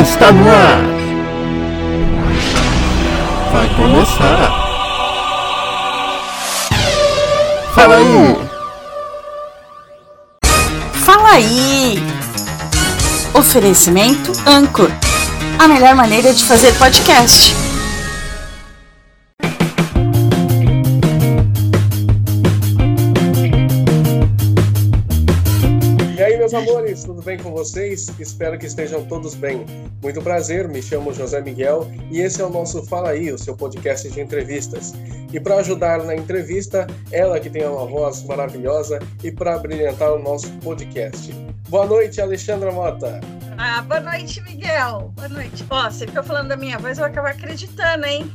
está no ar. Vai começar. Fala aí. Fala aí! Oferecimento Anchor. A melhor maneira de fazer podcast. Amores, tudo bem com vocês? Espero que estejam todos bem. Muito prazer, me chamo José Miguel e esse é o nosso Fala Aí, o seu podcast de entrevistas. E para ajudar na entrevista, ela que tem uma voz maravilhosa e para brilhantar o nosso podcast. Boa noite, Alexandra Mota. Ah, boa noite, Miguel. Boa noite. Ó, você ficou falando da minha voz, eu vou acabar acreditando, hein?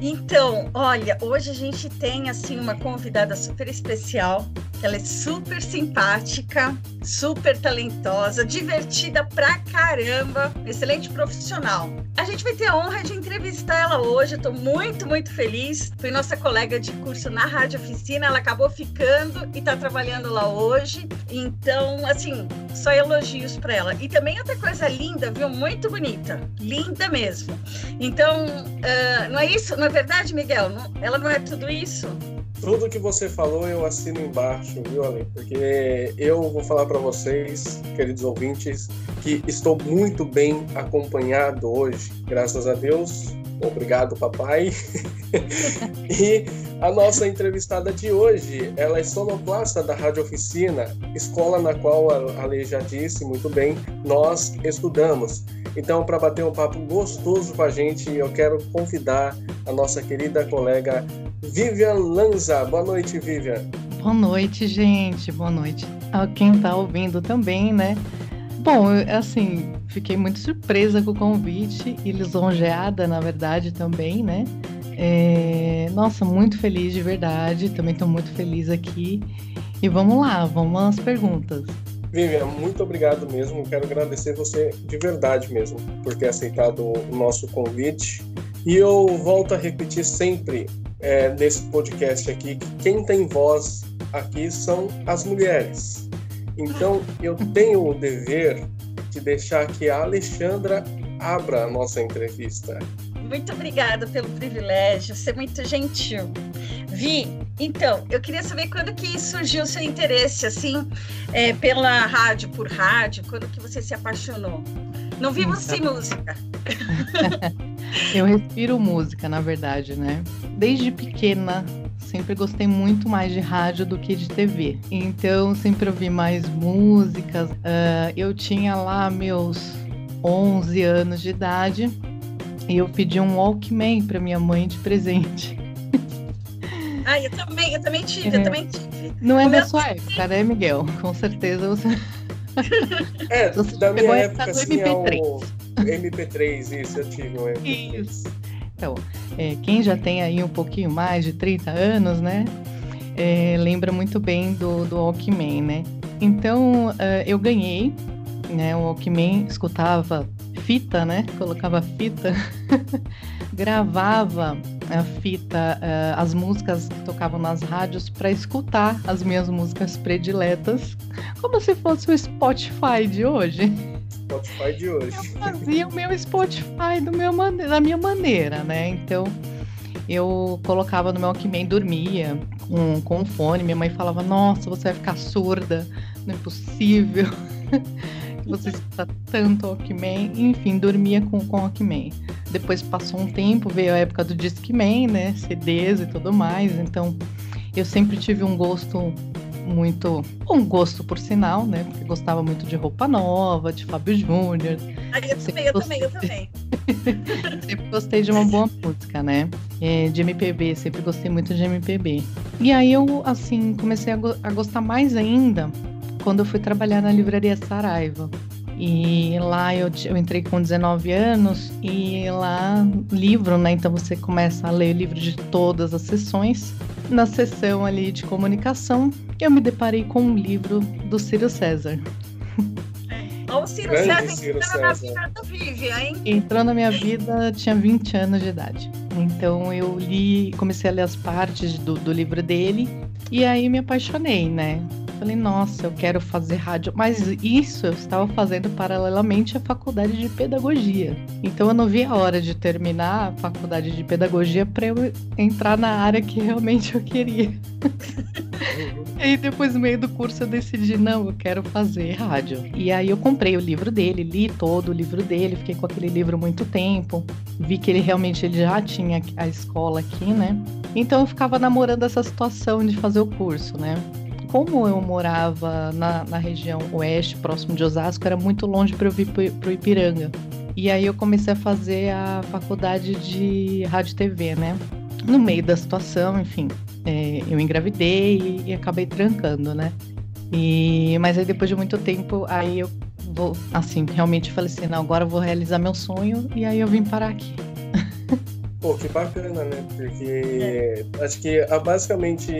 Então, olha, hoje a gente tem assim uma convidada super especial. Ela é super simpática, super talentosa, divertida pra caramba, excelente profissional. A gente vai ter a honra de entrevistar ela hoje. Eu tô muito, muito feliz. Foi nossa colega de curso na Rádio Oficina, ela acabou ficando e tá trabalhando lá hoje. Então, assim, só elogios para ela. E também outra coisa linda, viu? Muito bonita. Linda mesmo. Então, uh, não é isso? Não é verdade, Miguel? Não, ela não é tudo isso? Tudo que você falou eu assino embaixo, viu, Ale? Porque eu vou falar para vocês, queridos ouvintes, que estou muito bem acompanhado hoje, graças a Deus. Obrigado, papai. e a nossa entrevistada de hoje, ela é sonoplasta da Rádio Oficina, escola na qual a lei já disse muito bem, nós estudamos. Então, para bater um papo gostoso com a gente, eu quero convidar a nossa querida colega Vivian Lanza. Boa noite, Vivian. Boa noite, gente. Boa noite a quem está ouvindo também, né? Bom, assim, fiquei muito surpresa com o convite e lisonjeada, na verdade, também, né? É, nossa, muito feliz de verdade. Também estou muito feliz aqui. E vamos lá, vamos às perguntas. Vivian, muito obrigado mesmo. Quero agradecer você de verdade mesmo por ter aceitado o nosso convite. E eu volto a repetir sempre é, nesse podcast aqui que quem tem voz aqui são as mulheres. Então eu tenho o dever de deixar que a Alexandra abra a nossa entrevista. Muito obrigada pelo privilégio, você é muito gentil. Vi, então, eu queria saber quando que surgiu o seu interesse, assim, é, pela rádio, por rádio, quando que você se apaixonou? Não vimos sem música. eu respiro música, na verdade, né? Desde pequena, sempre gostei muito mais de rádio do que de TV. Então, sempre ouvi mais músicas. Uh, eu tinha lá meus 11 anos de idade e eu pedi um Walkman para minha mãe de presente. Ah, eu também, eu também tive, é. eu também tive. Não é o da meu... sua época, né, Miguel? Com certeza você. É, você da minha época, assim, MP3. É o MP3, isso, eu tive um MP3. Isso. Então, é, quem já tem aí um pouquinho mais de 30 anos, né? É, lembra muito bem do, do Walkman, né? Então, uh, eu ganhei, né? O Walkman escutava fita, né? Colocava fita, gravava a fita, uh, as músicas que tocavam nas rádios para escutar as minhas músicas prediletas, como se fosse o Spotify de hoje. Spotify de hoje. Eu fazia o meu Spotify do meu da minha maneira, né? Então eu colocava no meu Walkman, dormia com, com fone. Minha mãe falava: Nossa, você vai ficar surda, não é possível. você escuta tanto Walkman, enfim, dormia com, com Walkman. Depois passou um tempo, veio a época do Discman, né, CDs e tudo mais, então eu sempre tive um gosto muito, um gosto por sinal, né, porque gostava muito de roupa nova, de Fábio Júnior. Ah, eu também, eu também, eu também. sempre gostei de uma boa música, né, é, de MPB, sempre gostei muito de MPB. E aí eu, assim, comecei a, go a gostar mais ainda quando eu fui trabalhar na livraria Saraiva. E lá eu, eu entrei com 19 anos e lá livro, né? Então você começa a ler o livro de todas as sessões. Na sessão ali de comunicação, eu me deparei com um livro do Ciro César. Olha o Ciro Grande César entrando na vida do Vivian, hein? Entrou na minha vida, tinha 20 anos de idade. Então eu li, comecei a ler as partes do, do livro dele e aí me apaixonei, né? Falei, nossa, eu quero fazer rádio. Mas isso eu estava fazendo paralelamente à faculdade de pedagogia. Então eu não vi a hora de terminar a faculdade de pedagogia para eu entrar na área que realmente eu queria. e aí depois, no meio do curso, eu decidi, não, eu quero fazer rádio. E aí eu comprei o livro dele, li todo o livro dele, fiquei com aquele livro muito tempo. Vi que ele realmente ele já tinha a escola aqui, né? Então eu ficava namorando essa situação de fazer o curso, né? Como eu morava na, na região oeste, próximo de Osasco, era muito longe para eu vir para o Ipiranga. E aí eu comecei a fazer a faculdade de rádio e TV, né? No meio da situação, enfim, é, eu engravidei e, e, acabei trancando, né? E, mas aí depois de muito tempo, aí eu vou, assim, realmente falei assim, não, agora eu vou realizar meu sonho e aí eu vim parar aqui. Pô, que bacana, né? Porque é. acho que a, basicamente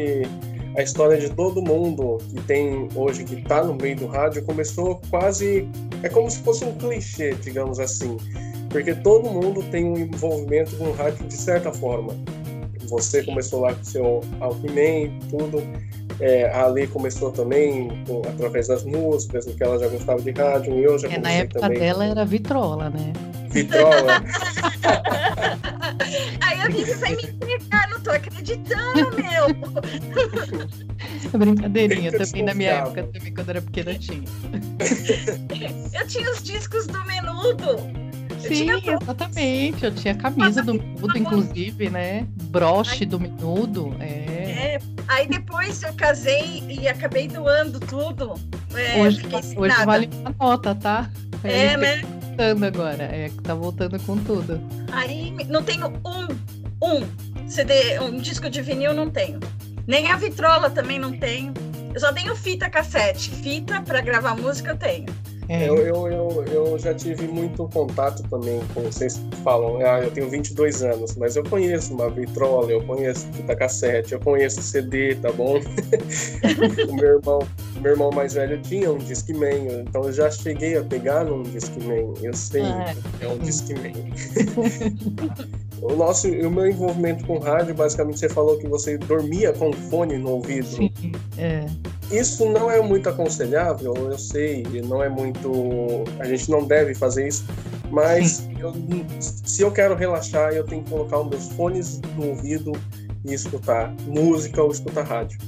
a história de todo mundo que tem hoje, que tá no meio do rádio, começou quase. É como se fosse um clichê, digamos assim. Porque todo mundo tem um envolvimento com o rádio de certa forma. Você começou lá com seu Alckmin, tudo. É, a Ali começou também com, através das músicas, que ela já gostava de rádio, e eu já é, Na época também. dela era vitrola, né? Vitrola. Aí a Vivi vai me entregar, não tô acreditando, meu. Brincadeirinha, também na minha época, também quando era pequena tinha. Eu tinha os discos do menudo. Sim, eu exatamente. Eu tinha camisa do Menudo, inclusive, né? Broche do Menudo. É. é. Aí depois eu casei e acabei doando tudo. É, hoje, hoje vale uma nota, tá? É, né? Voltando agora. É, tá voltando com tudo. Aí não tenho um, um CD, um disco de vinil não tenho. Nem a vitrola também não tenho. Eu só tenho fita cassete. Fita para gravar música eu tenho. É. Eu, eu, eu, eu, já tive muito contato também com vocês falam, ah, eu tenho 22 anos, mas eu conheço uma vitrola, eu conheço fita cassete, eu conheço CD, tá bom? o meu irmão, meu irmão mais velho tinha um Discman, então eu já cheguei a pegar num Discman, eu sei, ah, é um Discman. o nosso, o meu envolvimento com rádio, basicamente você falou que você dormia com fone no ouvido. Sim, é. Isso não é muito aconselhável, eu sei, não é muito. A gente não deve fazer isso, mas eu, se eu quero relaxar, eu tenho que colocar os meus fones no ouvido e escutar música ou escutar rádio.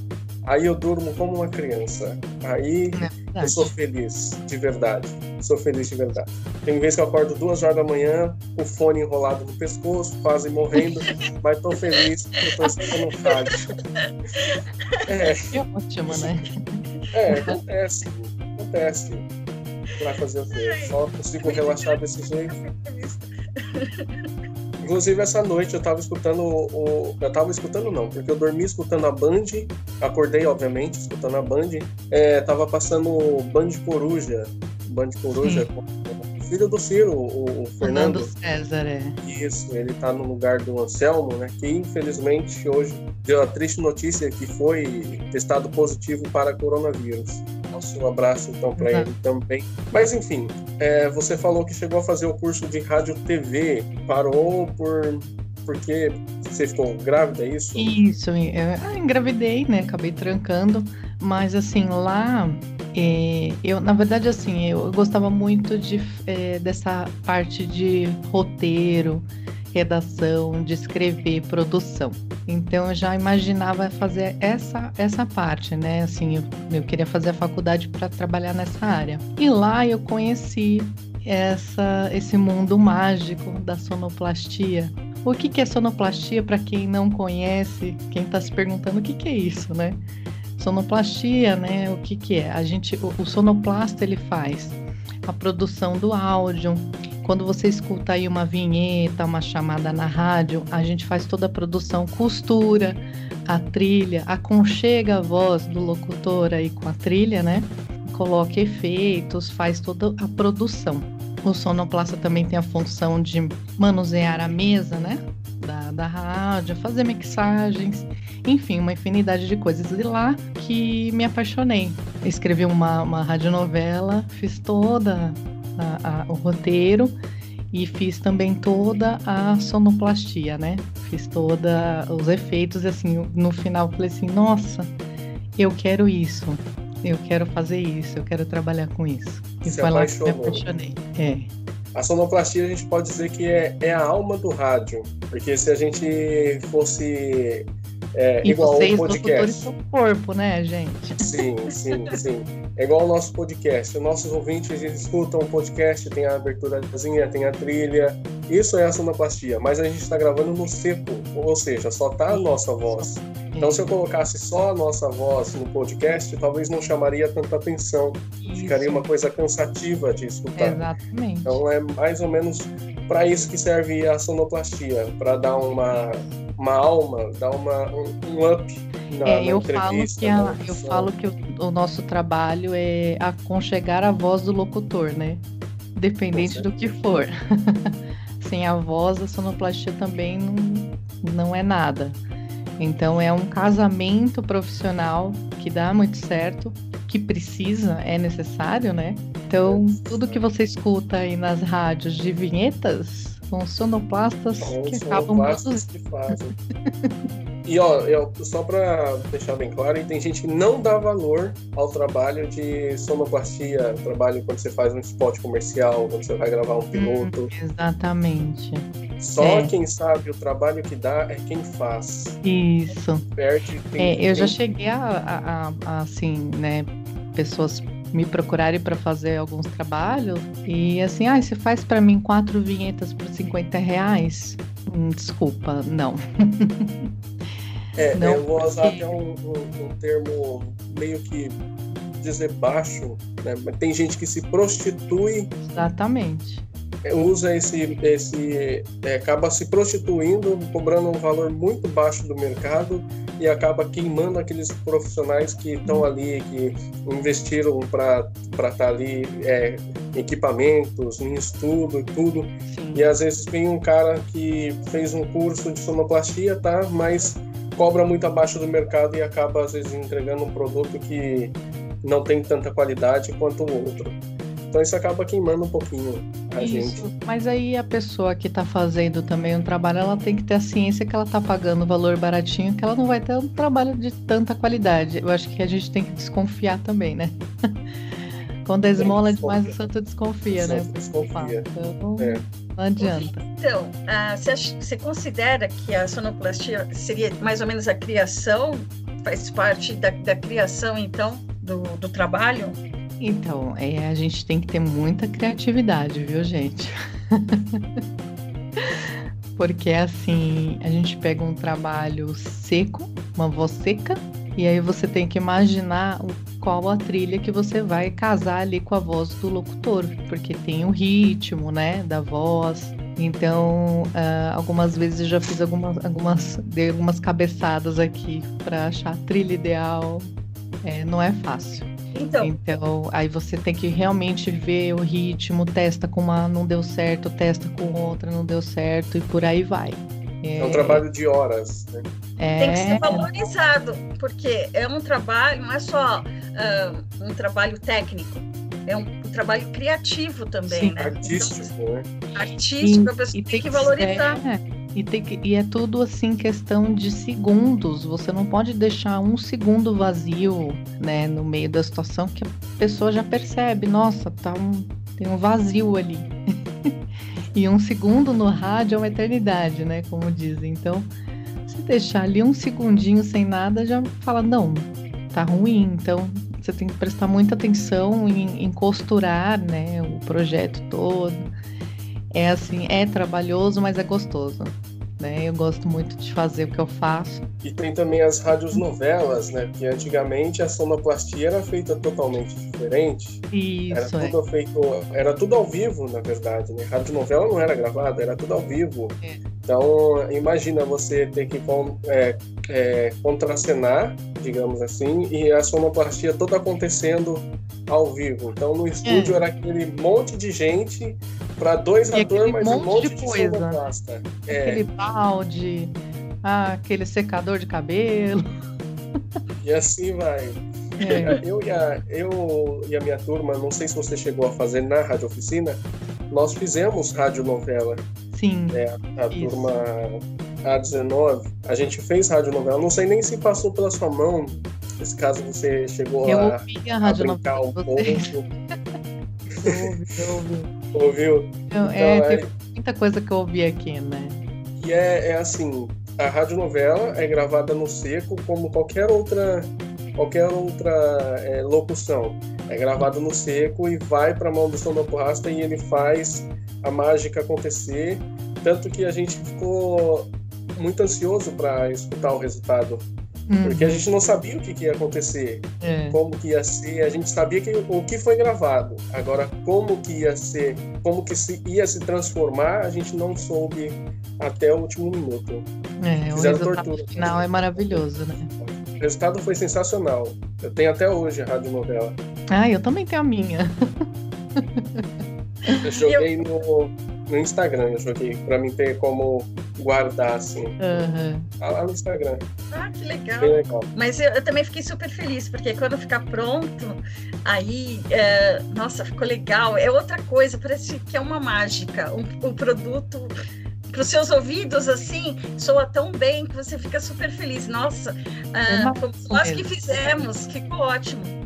Aí eu durmo como uma criança. Aí é eu sou feliz, de verdade. Sou feliz de verdade. Tem vezes que eu acordo duas horas da manhã, o fone enrolado no pescoço, quase morrendo, mas tô feliz porque eu tô escutando rádio. É. é ótimo, né? É, acontece. Acontece. Pra fazer o quê? Só consigo relaxar desse jeito. Inclusive, essa noite eu tava escutando o. Eu tava escutando, não, porque eu dormi escutando a Band, acordei, obviamente, escutando a Band. É, tava passando Band Coruja. Band Coruja, filho do Ciro, o, o Fernando. Fernando César, é. Isso, ele tá no lugar do Anselmo, né? Que infelizmente hoje deu a triste notícia que foi testado positivo para coronavírus. Um abraço então para ele também. Mas enfim, é, você falou que chegou a fazer o curso de rádio TV, parou por porque você ficou grávida, é isso? Isso, eu engravidei, né? Acabei trancando, mas assim, lá é, eu, na verdade, assim, eu, gostava muito de, é, dessa parte de roteiro, redação, de escrever, produção. Então eu já imaginava fazer essa essa parte, né? Assim, eu, eu queria fazer a faculdade para trabalhar nessa área. E lá eu conheci essa esse mundo mágico da sonoplastia. O que, que é sonoplastia para quem não conhece? Quem está se perguntando o que, que é isso, né? Sonoplastia, né? O que que é? A gente, o, o sonoplasta ele faz a produção do áudio. Quando você escuta aí uma vinheta, uma chamada na rádio, a gente faz toda a produção, costura a trilha, aconchega a voz do locutor aí com a trilha, né? Coloca efeitos, faz toda a produção. O sonoplasta também tem a função de manusear a mesa, né? Da, da rádio, fazer mixagens enfim, uma infinidade de coisas. E lá que me apaixonei. Escrevi uma, uma radionovela, fiz toda a, a, o roteiro e fiz também toda a sonoplastia, né? Fiz toda os efeitos e assim, no final falei assim, nossa, eu quero isso. eu quero fazer isso, eu quero trabalhar com isso. E Se foi lá que me apaixonei. É. A sonoplastia a gente pode dizer que é, é a alma do rádio, porque se a gente fosse é, E igual vocês, ao podcast. são corpo, né, gente? Sim, sim, sim. É igual ao nosso podcast. Os nossos ouvintes escutam o podcast, tem a aberturazinha, tem a trilha. Isso é a sonoplastia, mas a gente está gravando no seco, ou seja, só tá a nossa voz. Então, se eu colocasse só a nossa voz no podcast, talvez não chamaria tanta atenção. Ficaria uma coisa cansativa de escutar. Exatamente. Então é mais ou menos para isso que serve a sonoplastia, para dar uma, uma alma, dar uma, um, um up na, É, na eu falo entrevista. que, a- na eu falo que o, o nosso trabalho é aconchegar a voz do locutor, né? Dependente do que for. Sem a voz, a sonoplastia também não, não é nada. Então é um casamento profissional que dá muito certo, que precisa, é necessário, né? Então, tudo que você escuta aí nas rádios de vinhetas são sonoplastas São que acabam sonoplastas que fazem. E ó, eu, só para deixar bem claro, tem gente que não dá valor ao trabalho de sonoplastia, trabalho quando você faz um spot comercial, quando você vai gravar um piloto. Exatamente. Só é. quem sabe o trabalho que dá é quem faz. Isso. Perde tem, É, eu já tem- cheguei a, a- a- a, assim, né, pessoas me procurarem para fazer alguns trabalhos e assim, ah, você faz para mim quatro vinhetas por 50 reais? Hum, Desculpa, não. É, Não, eu vou usar porque- até um, um- um termo meio que dizer baixo, né? Mas tem gente que se prostitui, Exatamente. Usa esse, esse é, acaba se prostituindo, cobrando um valor muito baixo do mercado e acaba queimando aqueles profissionais que estão ali, que investiram para estar ali, é, equipamentos, em estudo e tudo. Sim. E às vezes vem um cara que fez um curso de sonoplastia, tá? Mas cobra muito abaixo do mercado e acaba às vezes entregando um produto que não tem tanta qualidade quanto o outro. Então isso acaba queimando um pouquinho a gente. Isso, mas aí a pessoa que está fazendo também um trabalho, ela tem que ter a ciência que ela está pagando o valor baratinho, que ela não vai ter um trabalho de tanta qualidade. Eu acho que a gente tem que desconfiar também, né? Quando a esmola é demais, o santo desconfia, O né? santo desconfia. Então, É. não adianta. Então, ah, você você considera que a sonoplastia seria mais ou menos a criação? Faz parte da, da criação, então, do, do trabalho? Então, é, a gente tem que ter muita criatividade, viu, gente? Porque assim, a gente pega um trabalho seco, uma voz seca, e aí você tem que imaginar qual a trilha que você vai casar ali com a voz do locutor, porque tem o ritmo, né, da voz. Então, ah, algumas vezes já fiz algumas, algumas, dei algumas cabeçadas aqui para achar a trilha ideal. É, não é fácil. Então, Então, aí você tem que realmente ver o ritmo, testa com uma, não deu certo, testa com outra, não deu certo, e por aí vai. É um trabalho de horas, né? tem que É, ser valorizado, porque é um trabalho, não é só ah, um trabalho técnico, é um, um trabalho criativo também, Sim. né? Artístico, né? Então, artístico, a pessoa e tem que valorizar. é, e, que, e é tudo assim questão de segundos. Você não pode deixar um segundo vazio, né, no meio da situação que a pessoa já percebe. Nossa, tá um, tem um vazio ali. e um segundo no rádio é uma eternidade, né, como dizem. Então, se deixar ali um segundinho sem nada, já fala não, tá ruim. Então, você tem que prestar muita atenção em, em costurar, né, o projeto todo. É assim, é trabalhoso, mas é gostoso. Né? Eu gosto muito de fazer o que eu faço. E tem também as rádios novelas, né? Porque antigamente a sonoplastia era feita totalmente diferente. Era Isso, é. tudo feito, era tudo ao vivo, na verdade, né? Rádio novela não era gravada, era tudo ao vivo. É. Então, imagina você ter que é, é, contracenar, digamos assim, e a sonoplastia toda acontecendo ao vivo. Então, no estúdio É. era aquele monte de gente para dois atores, mas um monte monte de de, coisa. É, Aquele balde, ah, aquele secador de cabelo. e assim vai. É, Eu e, a, eu e a minha turma, não sei se você chegou a fazer na Rádio Oficina, nós fizemos radionovela. sim, A Isso. turma A19, a gente fez radionovela. Não sei nem se passou pela sua mão se caso você chegou Eu a, ouvi a a rádio brincar um novela pouco. ouvi. Ouviu? Eu- Então, é, é- teve muita coisa que eu ouvi aqui, né? E é, é assim, a radionovela é gravada no seco como qualquer outra qualquer outra é, locução. É gravada no seco e vai para a mão do sonoplastas e ele faz a mágica acontecer. Tanto que a gente ficou muito ansioso para escutar o resultado, porque a gente não sabia o que, que ia acontecer, é. como que ia ser. A gente sabia que o que foi gravado. Agora, como que ia ser, como que se, ia se transformar, a gente não soube até o último minuto. É, o Fizeram resultado tortura. final é maravilhoso, né? O resultado foi sensacional. Eu tenho até hoje a radionovela. Ah, eu também tenho a minha. Eu joguei no, no Instagram, eu joguei pra mim ter como guardar assim. Tá lá no Instagram. Ah, que legal. Bem legal. Mas eu, eu também fiquei super feliz, porque quando ficar pronto, aí, é, nossa, ficou legal. É outra coisa, parece que é uma mágica. O, o produto, para os seus ouvidos, assim, soa tão bem que você fica super feliz. Nossa, ah, uma fomos coisa nós que fizemos, ficou ótimo.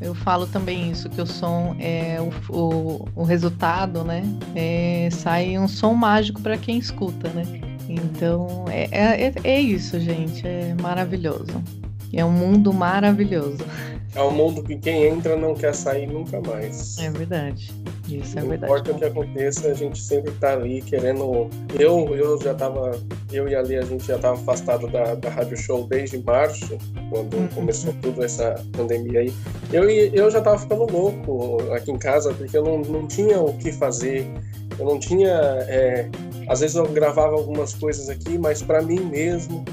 Eu falo também isso, que o som é o, o, o resultado, né? É, sai um som mágico para quem escuta, né? Então é, é, é isso, gente. É maravilhoso. É um mundo maravilhoso. É um mundo que quem entra não quer sair nunca mais. É verdade. Isso é não verdade. importa o que aconteça, a gente sempre tá ali querendo. Eu, eu já tava. Eu e a Lê, a gente já tava afastado da, da Rádio Show desde março, quando Uhum. começou tudo essa pandemia aí. Eu, eu já tava ficando louco aqui em casa, porque eu não, não tinha o que fazer. Eu não tinha. é, às vezes eu gravava algumas coisas aqui, mas para mim mesmo.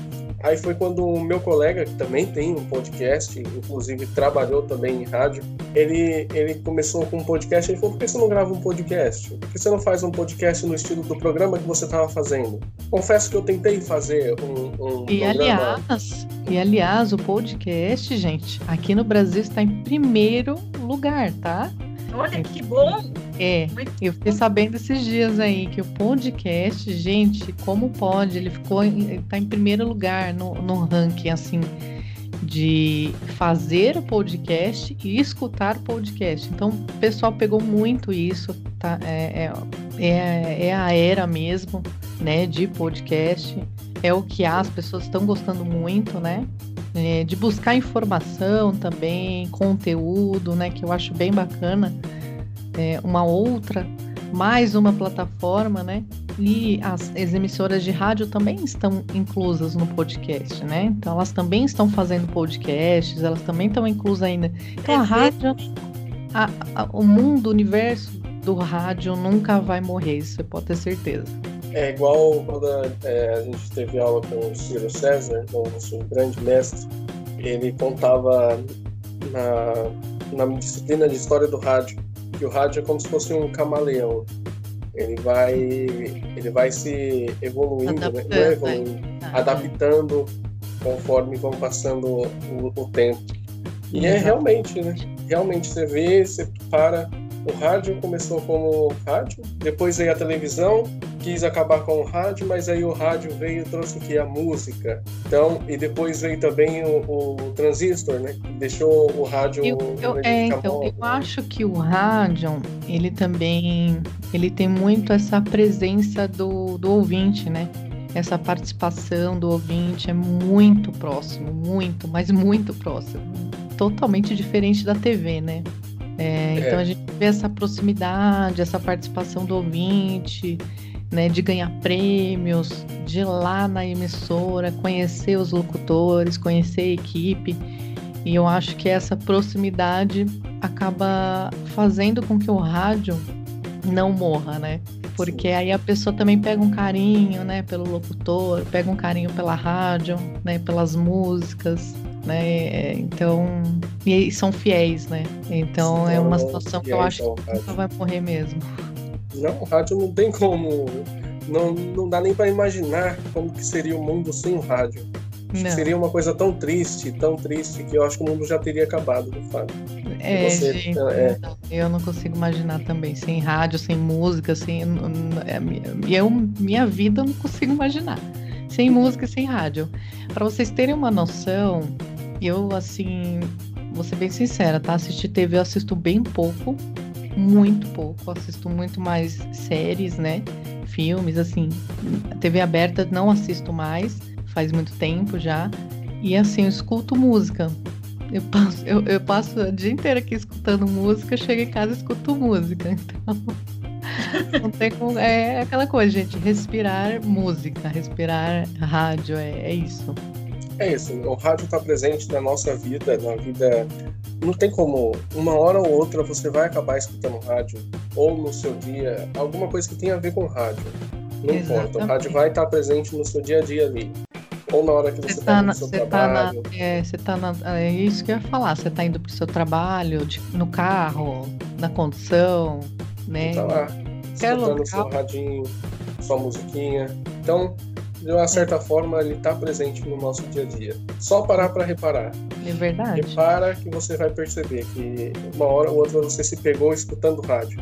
Aí foi quando o meu colega, que também tem um podcast, inclusive trabalhou também em rádio, ele, ele começou com um podcast. Ele falou: por que você não grava um podcast? Por que você não faz um podcast no estilo do programa que você estava fazendo? Confesso que eu tentei fazer um, um E programa. aliás, e aliás, o podcast, gente, aqui no Brasil está em primeiro lugar, tá? Olha que bom! É, eu fiquei sabendo esses dias aí que o podcast, gente, como pode? Ele ficou, em- ele tá em primeiro lugar no, no ranking, assim, de fazer o podcast e escutar o podcast. Então, o pessoal pegou muito isso, tá? É, é, é, é a era mesmo, né, de podcast. É o que há, as pessoas estão gostando muito, né? É, de buscar informação também, conteúdo, né? Que eu acho bem bacana. É, uma outra, mais uma plataforma, né? E as, as emissoras de rádio também estão inclusas no podcast, né? Então elas também estão fazendo podcasts, elas também estão inclusas ainda. Então a rádio, a- a- o mundo, o universo do rádio nunca vai morrer, isso você pode ter certeza. É igual quando é, a gente teve aula com o Ciro César, nosso grande mestre, ele contava na, na disciplina de história do rádio que o rádio é como se fosse um camaleão. Ele vai, ele vai se evoluindo, né? é Adaptando, né? evoluindo, adaptando conforme vão passando o, o tempo. E é realmente, né? Realmente você vê, você para. O rádio começou como rádio, depois veio a televisão, quis acabar com o rádio, mas aí o rádio veio e trouxe aqui a música. Então, e depois veio também o, o transistor, né? Deixou o rádio. Eu, eu- é, então, eu móvel. acho que o rádio, ele também, ele tem muito essa presença do, do ouvinte, né? Essa participação do ouvinte é muito próximo, muito, mas muito próximo. Totalmente diferente da TV, né? É, É. Então a gente vê essa proximidade, essa participação do ouvinte, né? De ganhar prêmios, de ir lá na emissora, conhecer os locutores, conhecer a equipe. E eu acho que essa proximidade acaba fazendo com que o rádio não morra, né? Porque aí a pessoa também pega um carinho, né, pelo locutor, pega um carinho pela rádio, né, pelas músicas, né? É, Então, e são fiéis, né? Então é uma situação que eu acho que nunca vai morrer mesmo. Não, o rádio não tem como. Não, não dá nem para imaginar como que seria o mundo sem o rádio. Seria uma coisa tão triste, tão triste, que eu acho que o mundo já teria acabado, de fato. É, você, gente, é. eu não consigo imaginar também, sem rádio, sem música, sem. é, Eu, minha vida eu não consigo imaginar. Sem música e sem rádio. Para vocês terem uma noção, eu, assim, vou ser bem sincera, tá? Assistir TV eu assisto bem pouco, muito pouco. Assisto muito mais séries, né? Filmes, assim. TV aberta não assisto mais, faz muito tempo já. E assim, eu escuto música. Eu passo, eu, eu passo o dia inteiro aqui escutando música, chego em casa e escuto música. Então, não tem como. É aquela coisa, gente. Respirar música, respirar rádio, é, é isso. É isso. O rádio está presente na nossa vida, na vida. Não tem como. Uma hora ou outra você vai acabar escutando rádio, ou no seu dia, alguma coisa que tenha a ver com rádio. Não Exatamente. importa. O rádio vai estar presente no seu dia a dia ali. Ou na hora que você Você está tá, no seu você tá na. trabalho. É, você tá na. É isso que eu ia falar. Você tá indo pro seu trabalho, de- no carro, na condução, né? Tá lá, escutando seu radinho, sua musiquinha. Então, de uma certa forma, ele está presente no nosso dia a dia. Só parar para reparar. É verdade. Repara que você vai perceber que uma hora ou outra você se pegou escutando rádio.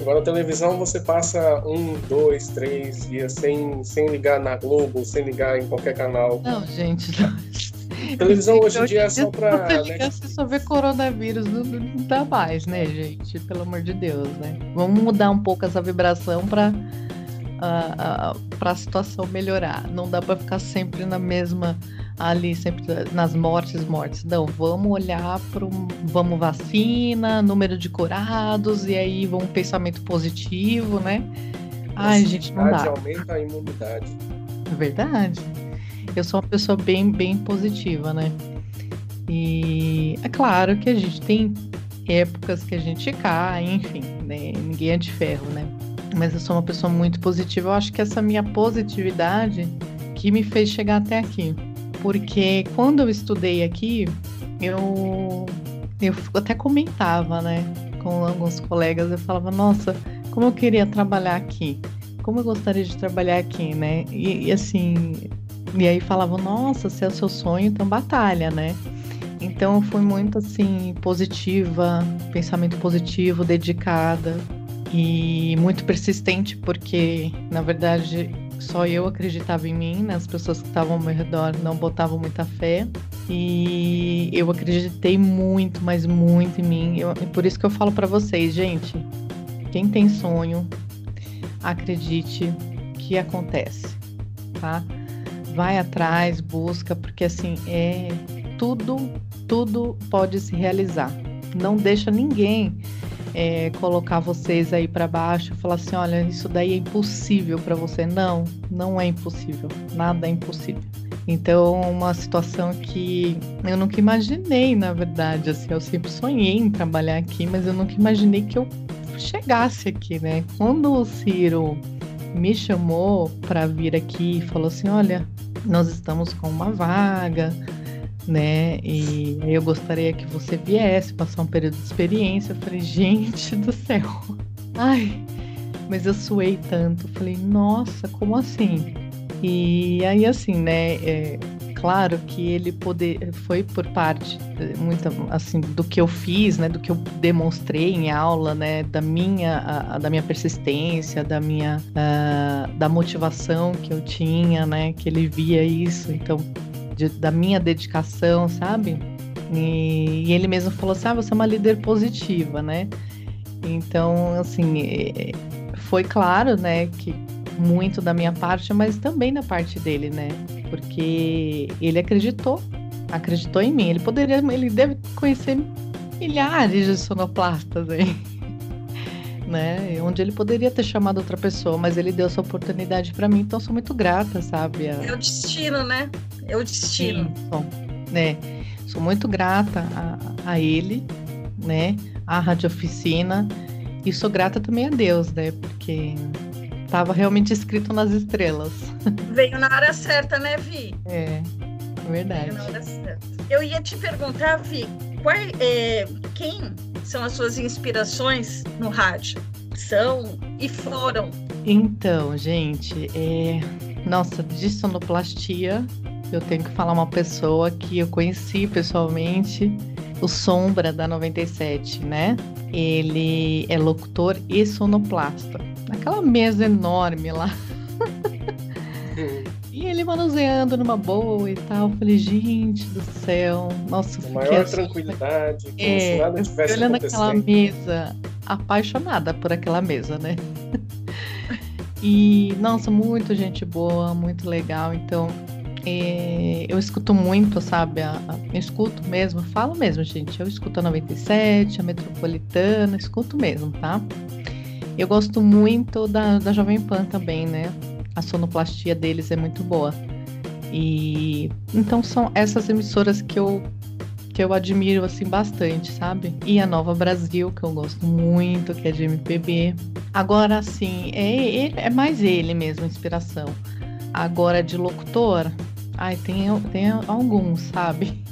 Agora, a televisão você passa um, dois, três dias sem, sem ligar na Globo, sem ligar em qualquer canal. Não, gente. Não. Televisão hoje em dia é só pra. você né, ligar, você só vê coronavírus, não, não dá mais, né, gente? Pelo amor de Deus, né? Vamos mudar um pouco essa vibração para a, a situação melhorar. Não dá para ficar sempre na mesma ali, sempre nas mortes, mortes. Não, vamos olhar para um, vamos vacina, número de curados e aí vamos pensamento positivo, né? Ai, gente, não dá. aumenta a imunidade. É verdade. Eu sou uma pessoa bem, bem positiva, né? E é claro que a gente tem épocas que a gente cai, enfim, né? Ninguém é de ferro, né? Mas eu sou uma pessoa muito positiva. Eu acho que essa minha positividade que me fez chegar até aqui. Porque quando eu estudei aqui, eu, eu até comentava, né? Com alguns colegas, eu falava, nossa, como eu queria trabalhar aqui como eu gostaria de trabalhar aqui, né? E, e, assim, e aí falavam, nossa, se é o seu sonho, então batalha, né? Então eu fui muito assim, positiva, pensamento positivo, dedicada e muito persistente, porque na verdade só eu acreditava em mim, né? As pessoas que estavam ao meu redor não botavam muita fé. E eu acreditei muito, mas muito em mim. Eu, e por isso que eu falo para vocês, gente, quem tem sonho, acredite que acontece, tá? Vai atrás, busca, porque assim é tudo, tudo pode se realizar. Não deixa ninguém é, colocar vocês aí para baixo, falar assim, olha, isso daí é impossível para você. Não, não é impossível. Nada é impossível. Então, uma situação que eu nunca imaginei, na verdade, assim, eu sempre sonhei em trabalhar aqui, mas eu nunca imaginei que eu chegasse aqui, né? Quando o Ciro me chamou para vir aqui e falou assim: olha, nós estamos com uma vaga, né? E eu gostaria que você viesse passar um período de experiência. Eu falei: gente do céu, ai, mas eu suei tanto. Falei: nossa, como assim? E aí, assim, né? É, claro que ele poder foi por parte muito assim do que eu fiz, né, do que eu demonstrei em aula, né, da minha a, da minha persistência, da minha uh, da motivação que eu tinha, né, que ele via isso, então de, da minha dedicação, sabe? E, e, ele mesmo falou assim, ah, você é uma líder positiva, né? Então, assim, foi claro, né, que muito da minha parte, mas também da parte dele, né? Porque ele acreditou, acreditou em mim. Ele poderia, ele deve conhecer milhares de sonoplastas aí, né? Onde ele poderia ter chamado outra pessoa, mas ele deu essa oportunidade para mim, então sou muito grata, sabe? É o destino, né? É o destino. Né? Sou muito grata a, a ele, né? A Rádio Oficina e sou grata também a Deus, né? Porque estava realmente escrito nas estrelas. Veio na hora certa, né, Vi? É, verdade. Veio na hora certa. Eu ia te perguntar, Vi, qual, é, quem são as suas inspirações no rádio? São e foram? Então, gente, é... nossa, de sonoplastia, eu tenho que falar uma pessoa que eu conheci pessoalmente, o Sombra da 97, né? Ele é locutor e sonoplasta naquela mesa enorme lá. e E ele manuseando numa boa e tal. Eu falei, gente do céu, nossa, Com maior assim, tranquilidade, como é, se nada tivesse olhando aquela mesa, apaixonada por aquela mesa, né? e, nossa, muito gente boa, muito legal. Então, é, eu escuto muito, sabe? A, a, eu escuto mesmo, falo mesmo, gente. Eu escuto a 97, a Metropolitana, escuto mesmo, tá? Eu gosto muito da, da Jovem Pan também, né? A sonoplastia deles é muito boa. E então são essas emissoras que eu que eu admiro assim bastante, sabe? E a Nova Brasil, que eu gosto muito, que é de MPB. Agora sim, é, é mais ele mesmo, inspiração. Agora de locutor, ai, tem, tem alguns, sabe?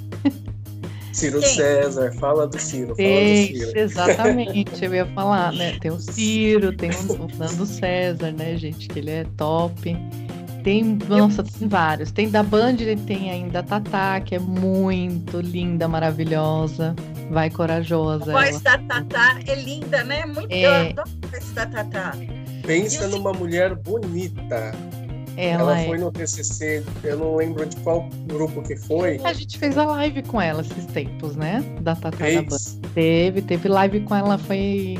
Ciro? César, fala do Ciro, tem, fala do Ciro. Exatamente, eu ia falar, né? Tem o Ciro, tem o Nando César, né, gente? Que ele é top. Tem, nossa, tem vários. Tem da Band, tem ainda a Tatá, que é muito linda, maravilhosa. Vai corajosa. A voz ela. da Tatá é linda, né? Muito é... Eu adoro a voz da Tatá. Pensa numa mulher bonita. Ela, ela foi é. no TCC, eu não lembro de qual grupo que foi. A gente fez a live com ela esses tempos, né? Da Tata da Banda. Teve, teve live com ela, foi,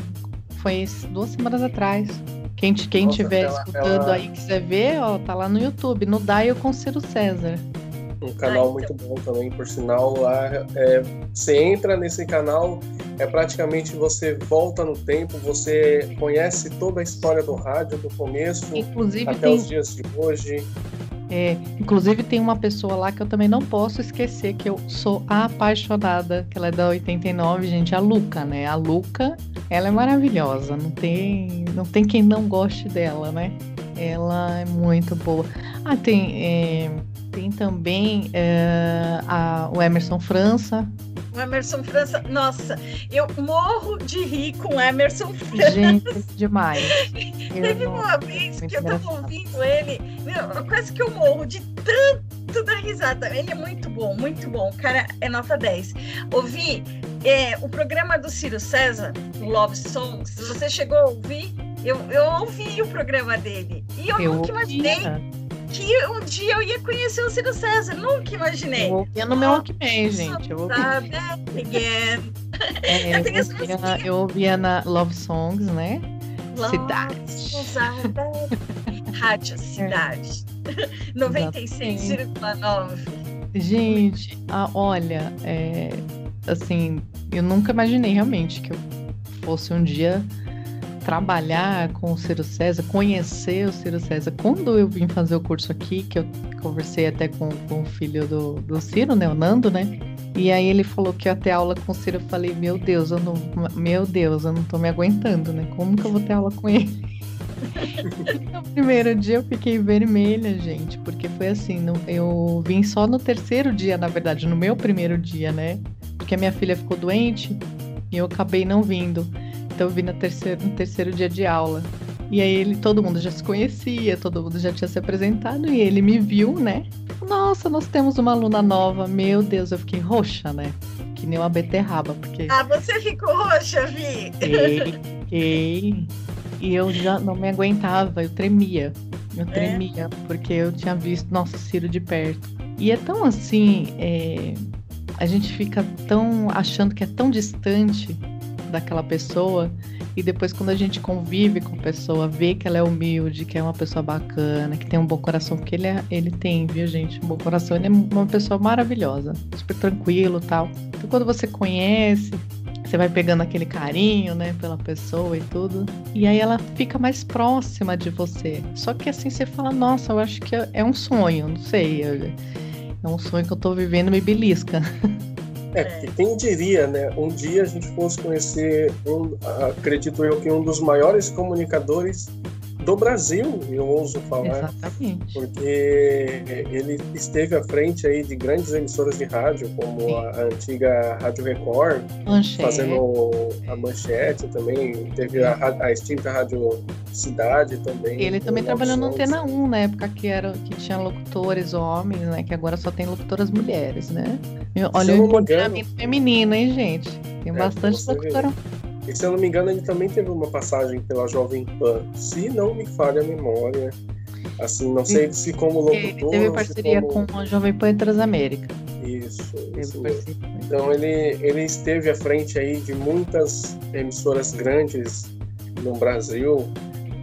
foi duas semanas atrás. Quem, quem Nossa, tiver ela, escutando ela... aí quiser ver, ó, tá lá no YouTube, no Dial com Ciro César. Um canal muito bom também, por sinal. Lá, é, você entra nesse canal, é praticamente você volta no tempo, você conhece toda a história do rádio, do começo inclusive até tem... os dias de hoje. É, inclusive tem uma pessoa lá que eu também não posso esquecer que eu sou apaixonada, que ela é da 89, gente, a Luca, né? A Luca, ela é maravilhosa, não tem, não tem quem não goste dela, né? Ela é muito boa. Ah, tem é, tem também é, a, o Emerson França. O Emerson França, nossa, eu morro de rir com o Emerson França. Gente, demais. Teve uma vez que eu tava ouvindo ele, meu, quase que eu morro de tanto da risada. Ele é muito bom, muito bom. O cara é nota 10. Ouvi é, o programa do Ciro César, Love Songs, você chegou a ouvir? Eu, eu ouvi o programa dele. E eu, eu nunca imaginei que um dia eu ia conhecer o Ciro César. Nunca imaginei. Eu ouvia no meu Walkman, gente. Eu ouvia. Again. É, eu, eu, ouvia, eu ouvia na Love Songs, né? Love Cidade. Rádio Cidade. 96,9. Gente, ah, olha, é, assim, eu nunca imaginei realmente que eu fosse um dia trabalhar com o Ciro César, conhecer o Ciro César. Quando eu vim fazer o curso aqui, que eu conversei até com, com o filho do, do Ciro, né, o Nando, né? E aí ele falou que ia ter aula com o Ciro. Eu falei, meu Deus, eu não, meu Deus, eu não tô me aguentando, né? Como que eu vou ter aula com ele? no primeiro dia eu fiquei vermelha, gente, porque foi assim, eu vim só no terceiro dia, na verdade, no meu primeiro dia, né? Porque a minha filha ficou doente e eu acabei não vindo. Então eu vi no terceiro, no terceiro dia de aula. E aí ele, todo mundo já se conhecia, todo mundo já tinha se apresentado e ele me viu, né? Nossa, nós temos uma aluna nova. Meu Deus, eu fiquei roxa, né? Que nem uma beterraba, porque. Ah, você ficou roxa, Vi? Fiquei, fiquei. E eu já não me aguentava, eu tremia. Eu é? tremia, é? porque eu tinha visto nosso Ciro de perto. E é tão assim, é... a gente fica tão achando que é tão distante daquela pessoa e depois quando a gente convive com a pessoa, vê que ela é humilde, que é uma pessoa bacana, que tem um bom coração, porque ele, é, ele tem, viu gente, um bom coração, ele é uma pessoa maravilhosa, super tranquilo tal. Então quando você conhece, você vai pegando aquele carinho, né, pela pessoa e tudo, e aí ela fica mais próxima de você. Só que assim você fala, nossa, eu acho que é um sonho, não sei, é um sonho que eu tô vivendo, me belisca. É, porque quem diria, né? Um dia a gente fosse conhecer, um, acredito eu, que um dos maiores comunicadores do Brasil, eu ouso falar. Exatamente. Porque ele esteve à frente aí de grandes emissoras de rádio, como a, a, antiga Rádio Record, Manchete. fazendo a Manchete também, teve a, a extinta Rádio Cidade também. Ele também trabalhou no Antena 1, na época que, era, que tinha locutores homens, né? Que agora só tem locutoras mulheres, né? Olha o empoderamento feminino, hein, gente? Tem é, bastante locutora. E se eu não me engano, ele também teve uma passagem pela Jovem Pan, se não me falha a memória. Assim, não sei se como locutor. Ele teve parceria como... com a Jovem Pan Transamérica. Isso, isso mesmo. Então ele, ele esteve à frente aí de muitas emissoras grandes no Brasil.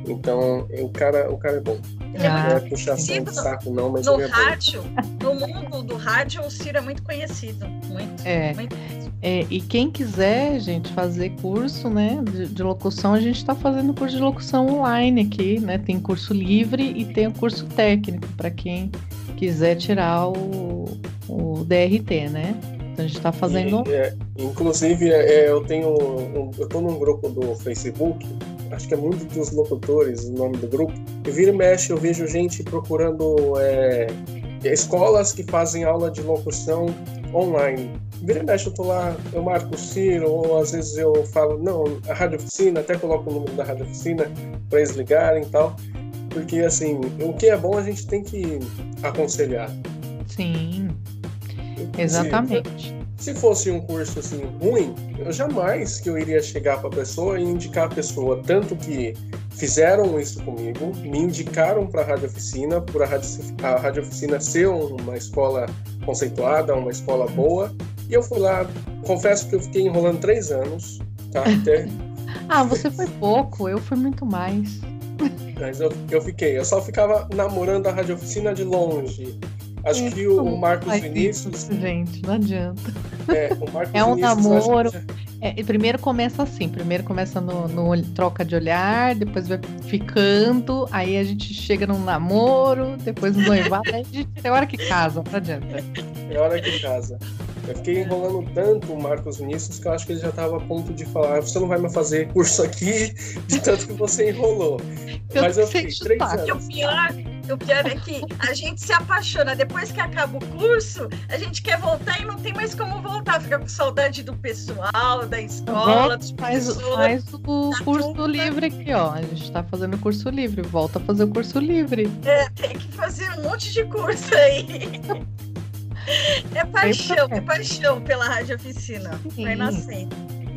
Então o cara, o cara é bom. Ah, não é puxação de saco, não, mas no é rádio, bom. no mundo do rádio, o Ciro é muito conhecido. Muito, é. muito é, e quem quiser, gente, fazer curso né, de, de locução, a gente está fazendo curso de locução online aqui, né? Tem curso livre e tem o curso técnico para quem quiser tirar o, o DRT, né? Então a gente está fazendo. E, é, inclusive, é, eu tenho. Um, eu estou num grupo do Facebook acho que é muito dos locutores, o nome do grupo. E vira e mexe, eu vejo gente procurando é, escolas que fazem aula de locução online. Vira e mexe, eu tô lá, eu marco o Ciro, ou às vezes eu falo, não, a rádio oficina, até coloco o número da rádio oficina para eles ligarem e tal. Porque, assim, o que é bom a gente tem que aconselhar. Sim, exatamente. Se fosse um curso assim ruim, eu jamais que eu iria chegar para a pessoa e indicar a pessoa, tanto que fizeram isso comigo, me indicaram para a Rádio Oficina, por a Rádio, a Rádio Oficina ser uma escola conceituada, uma escola boa, e eu fui lá, confesso que eu fiquei enrolando três anos, tá? Até... ah, você foi pouco, eu fui muito mais. Mas eu, eu fiquei, eu só ficava namorando a Rádio Oficina de longe. Acho é, que o, Marcos Vinícius. Isso, gente, não adianta. É, o Marcos é um Vinícius, namoro. É, primeiro começa assim, primeiro começa no, no, troca de olhar, depois vai ficando, aí a gente chega num namoro, depois no noivado, aí a gente é hora que casa, não adianta. É hora que casa. Eu fiquei enrolando tanto o Marcos Vinícius que eu acho que ele já estava a ponto de falar: você não vai me fazer curso aqui de tanto que você enrolou. Eu Mas eu fiquei três anos. E o pior, o pior é que a gente se apaixona. Depois que acaba o curso, a gente quer voltar e não tem mais como voltar. Fica com saudade do pessoal, da escola, dos faz, faz o curso livre aqui, ó. A gente está fazendo curso livre. Volta a fazer o curso livre. É, tem que fazer um monte de curso aí. É paixão, é paixão pela rádio oficina. Sim. Vai nascer.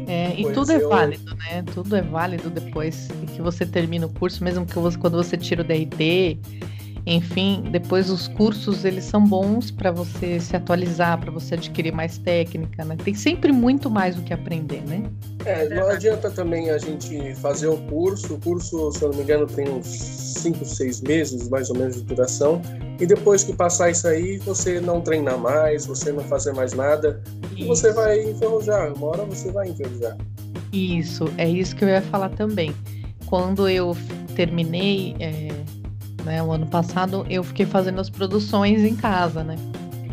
É, e pois tudo é eu... é válido, né? Tudo é válido depois que você termina o curso, mesmo que você, quando você tira o DRT, enfim, depois os cursos eles são bons para você se atualizar, para você adquirir mais técnica, né? Tem sempre muito mais o que aprender, né? É, não adianta também a gente fazer o curso. O curso, se eu não me engano, tem uns 5, 6 meses mais ou menos de duração. E depois que passar isso aí, você não treinar mais, você não fazer mais nada, isso. e você vai enferrujar. Uma hora você vai enferrujar. Isso, é isso que eu ia falar também. Quando eu terminei é, né, o ano passado, eu fiquei fazendo as produções em casa, né?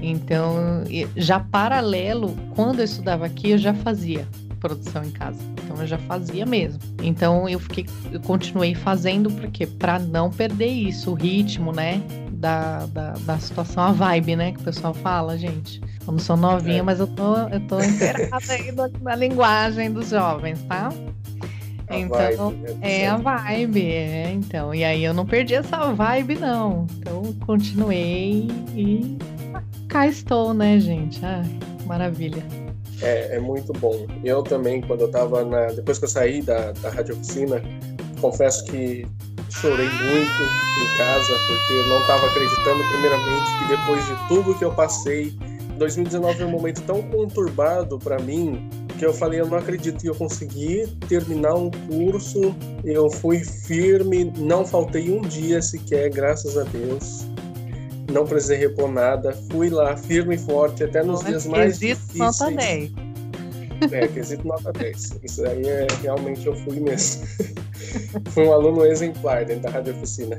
Então, já paralelo, quando eu estudava aqui, eu já fazia produção em casa. Então eu já fazia mesmo. Então eu fiquei, eu continuei fazendo porque para não perder isso, o ritmo, né? Da, da, da, situação, a vibe, né? Que o pessoal fala, gente. Eu não sou novinha, é. mas eu tô, eu tô inteirada aí na linguagem dos jovens, tá? A então, vibe, né? é a vibe, é, então. E aí eu não perdi essa vibe, não. Então, continuei e cá estou, né, gente? Ah, maravilha. É, é muito bom. Eu também, quando eu tava na. Depois que eu saí da, da rádio oficina, confesso que chorei muito em casa, porque eu não estava acreditando, primeiramente, que depois de tudo que eu passei, 2019 é um momento tão conturbado para mim que eu falei, eu não acredito que eu consegui terminar um curso, eu fui firme, não faltei um dia sequer, graças a Deus. Não precisei repor nada, fui lá firme e forte até nos dias mais difíceis. Nota 10. É, quesito nota 10. Isso aí é realmente eu fui mesmo. fui um aluno exemplar dentro da rádio oficina.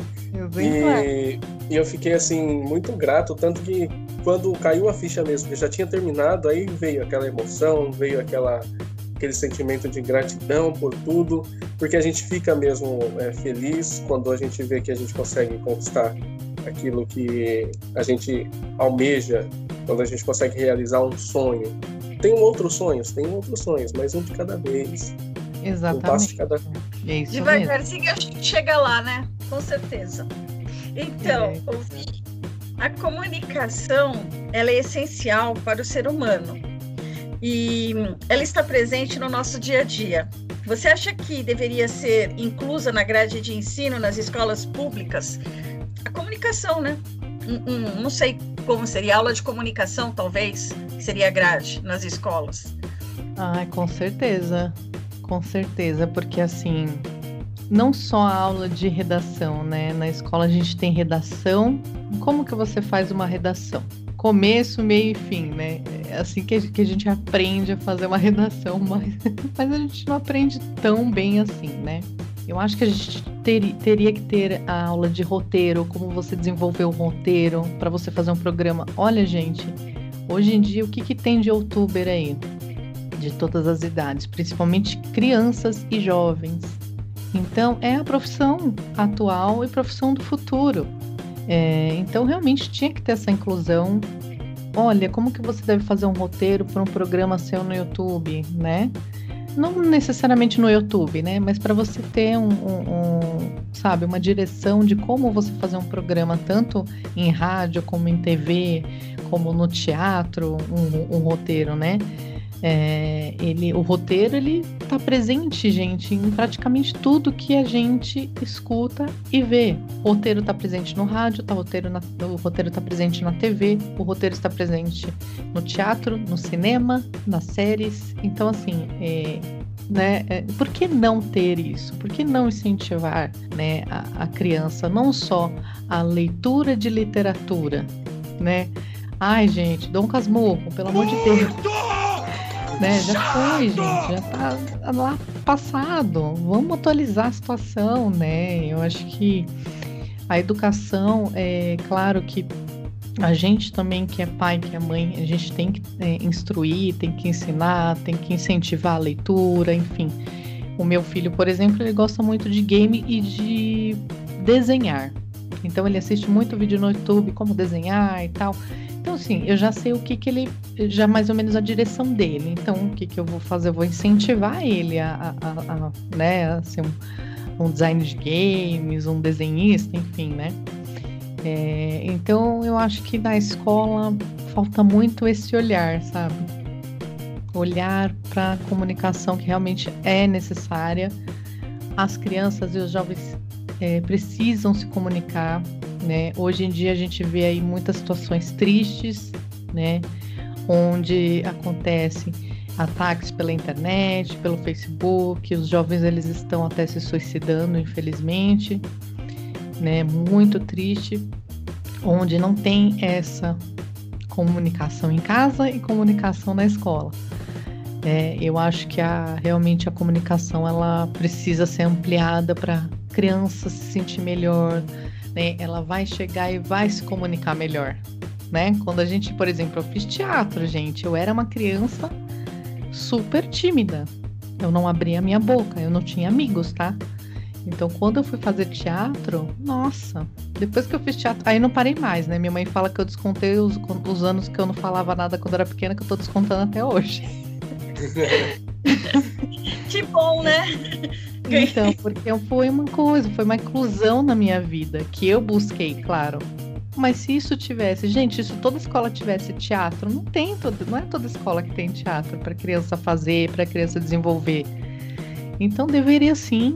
E, e eu fiquei assim muito grato, tanto que quando caiu a ficha mesmo, que já tinha terminado, aí veio aquela emoção, veio aquela aquele sentimento de gratidão por tudo, porque a gente fica mesmo é, feliz quando a gente vê que a gente consegue conquistar aquilo que a gente almeja, quando a gente consegue realizar um sonho. Tem outros sonhos, tem outros sonhos, mas um de cada vez. Exatamente. Um passo de cada vez. É Devagarzinho a gente chega lá, né? Com certeza. Então, é. A comunicação ela é essencial para o ser humano e ela está presente no nosso dia a dia. Você acha que deveria ser inclusa na grade de ensino nas escolas públicas a comunicação, né? Um, um, não sei como seria aula de comunicação, talvez seria grade nas escolas. Ah, com certeza, com certeza, porque assim não só a aula de redação, né? Na escola a gente tem redação. Como que você faz uma redação? Começo, meio e fim, né? É assim que a gente aprende a fazer uma redação, mas, mas a gente não aprende tão bem assim, né? Eu acho que a gente ter, teria que ter a aula de roteiro, como você desenvolver o roteiro para você fazer um programa. Olha, gente, hoje em dia o que, que tem de youtuber aí? De todas as idades, principalmente crianças e jovens então, é a profissão atual e profissão do futuro. É, então, realmente tinha que ter essa inclusão. Olha, como que você deve fazer um roteiro para um programa seu no YouTube, né? Não necessariamente no YouTube, né? Mas para você ter um, um, um, sabe, uma direção de como você fazer um programa tanto em rádio como em TV, como no teatro, um, um roteiro, né? É, ele, o roteiro ele está presente, gente, em praticamente tudo que a gente escuta e vê. O roteiro está presente no rádio, tá, o roteiro o roteiro está presente na TV, o roteiro está presente no teatro, no cinema, nas séries. Então, assim, é, né? É, por que não ter isso? Por que não incentivar né, a, a criança não só a leitura de literatura, né? Ai, gente, Dom Casmurro, pelo amor de Deus né? Já foi, gente, já tá lá passado. Vamos atualizar a situação, né? Eu acho que a educação, é claro que a gente também, que é pai, que é mãe, a gente tem que é, instruir, tem que ensinar, tem que incentivar a leitura, enfim. O meu filho, por exemplo, ele gosta muito de game e de desenhar. Então ele assiste muito vídeo no YouTube, como desenhar e tal. Então, assim, eu já sei o que, que ele. Já mais ou menos a direção dele. Então, o que, que eu vou fazer? Eu vou incentivar ele a, a, a, a né, a ser um, um designer de games, um desenhista, enfim, né? É, então, eu acho que na escola falta muito esse olhar, sabe? Olhar para a comunicação que realmente é necessária. As crianças e os jovens é, precisam se comunicar, né? Hoje em dia a gente vê aí muitas situações tristes, né? Onde acontecem ataques pela internet, pelo Facebook, os jovens eles estão até se suicidando, infelizmente, né? Muito triste, onde não tem essa comunicação em casa e comunicação na escola. É, eu acho que a, realmente a comunicação ela precisa ser ampliada para criança se sentir melhor, né? Ela vai chegar e vai se comunicar melhor, né? Quando a gente, por exemplo, eu fiz teatro, gente, eu era uma criança super tímida. Eu não abria a minha boca, eu não tinha amigos, tá? Então, quando eu fui fazer teatro, nossa, depois que eu fiz teatro, aí não parei mais, né? Minha mãe fala que eu descontei os, os anos que eu não falava nada quando era pequena, que eu tô descontando até hoje. que bom, né? Então, porque foi uma coisa, foi uma inclusão na minha vida que eu busquei, claro. Mas se isso tivesse, gente, se toda escola tivesse teatro, não tem todo, não é toda escola que tem teatro para criança fazer, para criança desenvolver. Então deveria sim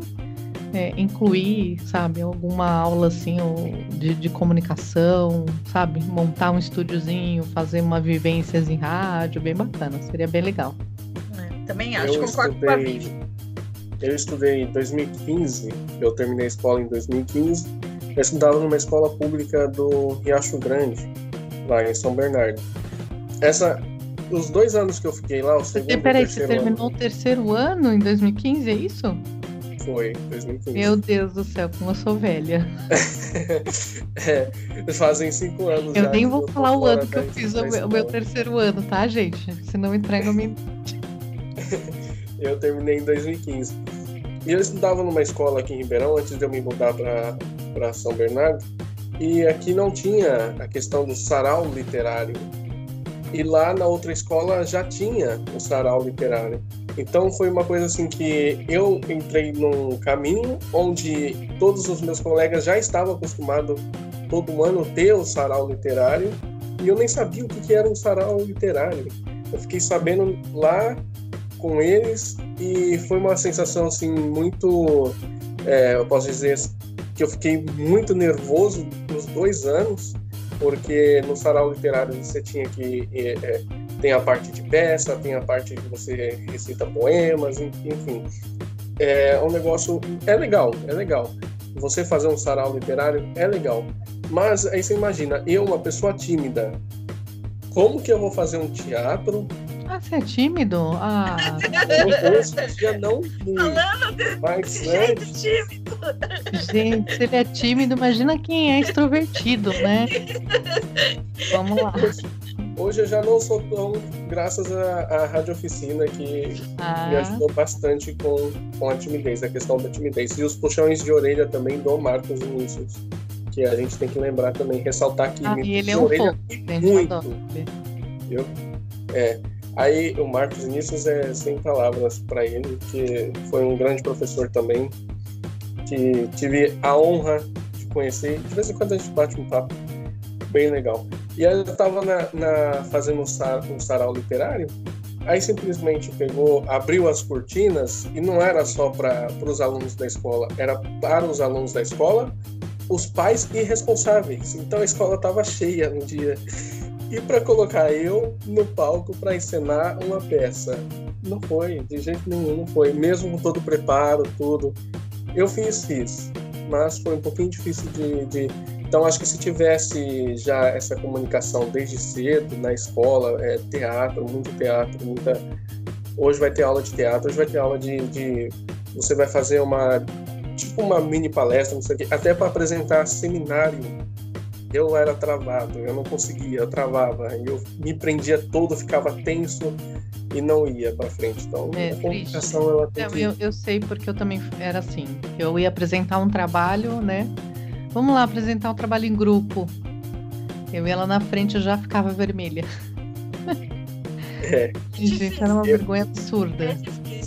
é, incluir, sabe, alguma aula assim de, de, comunicação, sabe, montar um estúdiozinho, fazer uma vivências em rádio, bem bacana, seria bem legal. Também acho, eu concordo estudei, com a Vivi. Eu estudei em 2015, eu terminei a escola em 2015. Eu estudava numa escola pública do Riacho Grande, lá em São Bernardo. Essa, os dois anos que eu fiquei lá, o segundo você, Peraí, você terminou ano, o terceiro ano em 2015, é isso? Foi, 2015. Meu Deus do céu, como eu sou velha. é, fazem cinco anos. Eu nem vou falar o ano que eu fiz o meu, o meu terceiro ano, tá, gente? Senão entrega me. Eu terminei em 2015. E eu estudava numa escola aqui em Ribeirão antes de eu me mudar para São Bernardo. E aqui não tinha a questão do sarau literário. E lá na outra escola já tinha o sarau literário. Então foi uma coisa assim que eu entrei num caminho onde todos os meus colegas já estavam acostumados todo ano ter o sarau literário e eu nem sabia o que era um sarau literário. Eu fiquei sabendo lá com eles e foi uma sensação assim muito, é, eu posso dizer, que eu fiquei muito nervoso nos dois anos, porque no sarau literário você tinha que é, é, tem a parte de peça, tem a parte que você recita poemas, enfim. É um negócio é legal, é legal. Você fazer um sarau literário é legal. Mas aí você imagina, eu, uma pessoa tímida, como que eu vou fazer um teatro ah, você é tímido? Ah. Hoje em dia não muito. Mas antes... tímido. Gente, se ele é tímido, imagina quem é extrovertido, né? Vamos lá. Hoje eu já não sou tão, graças à, Rádio Oficina, que ah. me ajudou bastante com, com a timidez, a questão da timidez. E os puxões de orelha também do Marcos Vinícius, que a gente tem que lembrar também, ressaltar que ah, ele é um orelha muito. Viu? É. Aí o Marcos Vinícius é sem palavras para ele, que foi um grande professor também, que tive a honra de conhecer. De vez em quando a gente bate um papo bem legal. E aí eu estava na, na, fazendo um, sar, um sarau literário, aí simplesmente pegou, abriu as cortinas e não era só para os alunos da escola, era para os alunos da escola, os pais e responsáveis. Então a escola estava cheia no dia e para colocar eu no palco para encenar uma peça. Não foi, de jeito nenhum, não foi. Mesmo com todo o preparo, tudo. Eu fiz, fiz. Mas foi um pouquinho difícil de, de... Então, acho que se tivesse já essa comunicação desde cedo, na escola, é, teatro, muito teatro, muita. Hoje vai ter aula de teatro, hoje vai ter aula de. de... Você vai fazer uma. Tipo uma mini palestra, não sei o quê, até para apresentar seminário eu era travado, eu não conseguia, eu travava, eu me prendia todo, ficava tenso e não ia para frente. Então, é, a comunicação ela tem que... eu, eu sei porque eu também era assim. Eu ia apresentar um trabalho, né? Vamos lá apresentar um trabalho em grupo. Eu ia lá na frente, eu já ficava vermelha. É. Gente, era uma eu, vergonha absurda.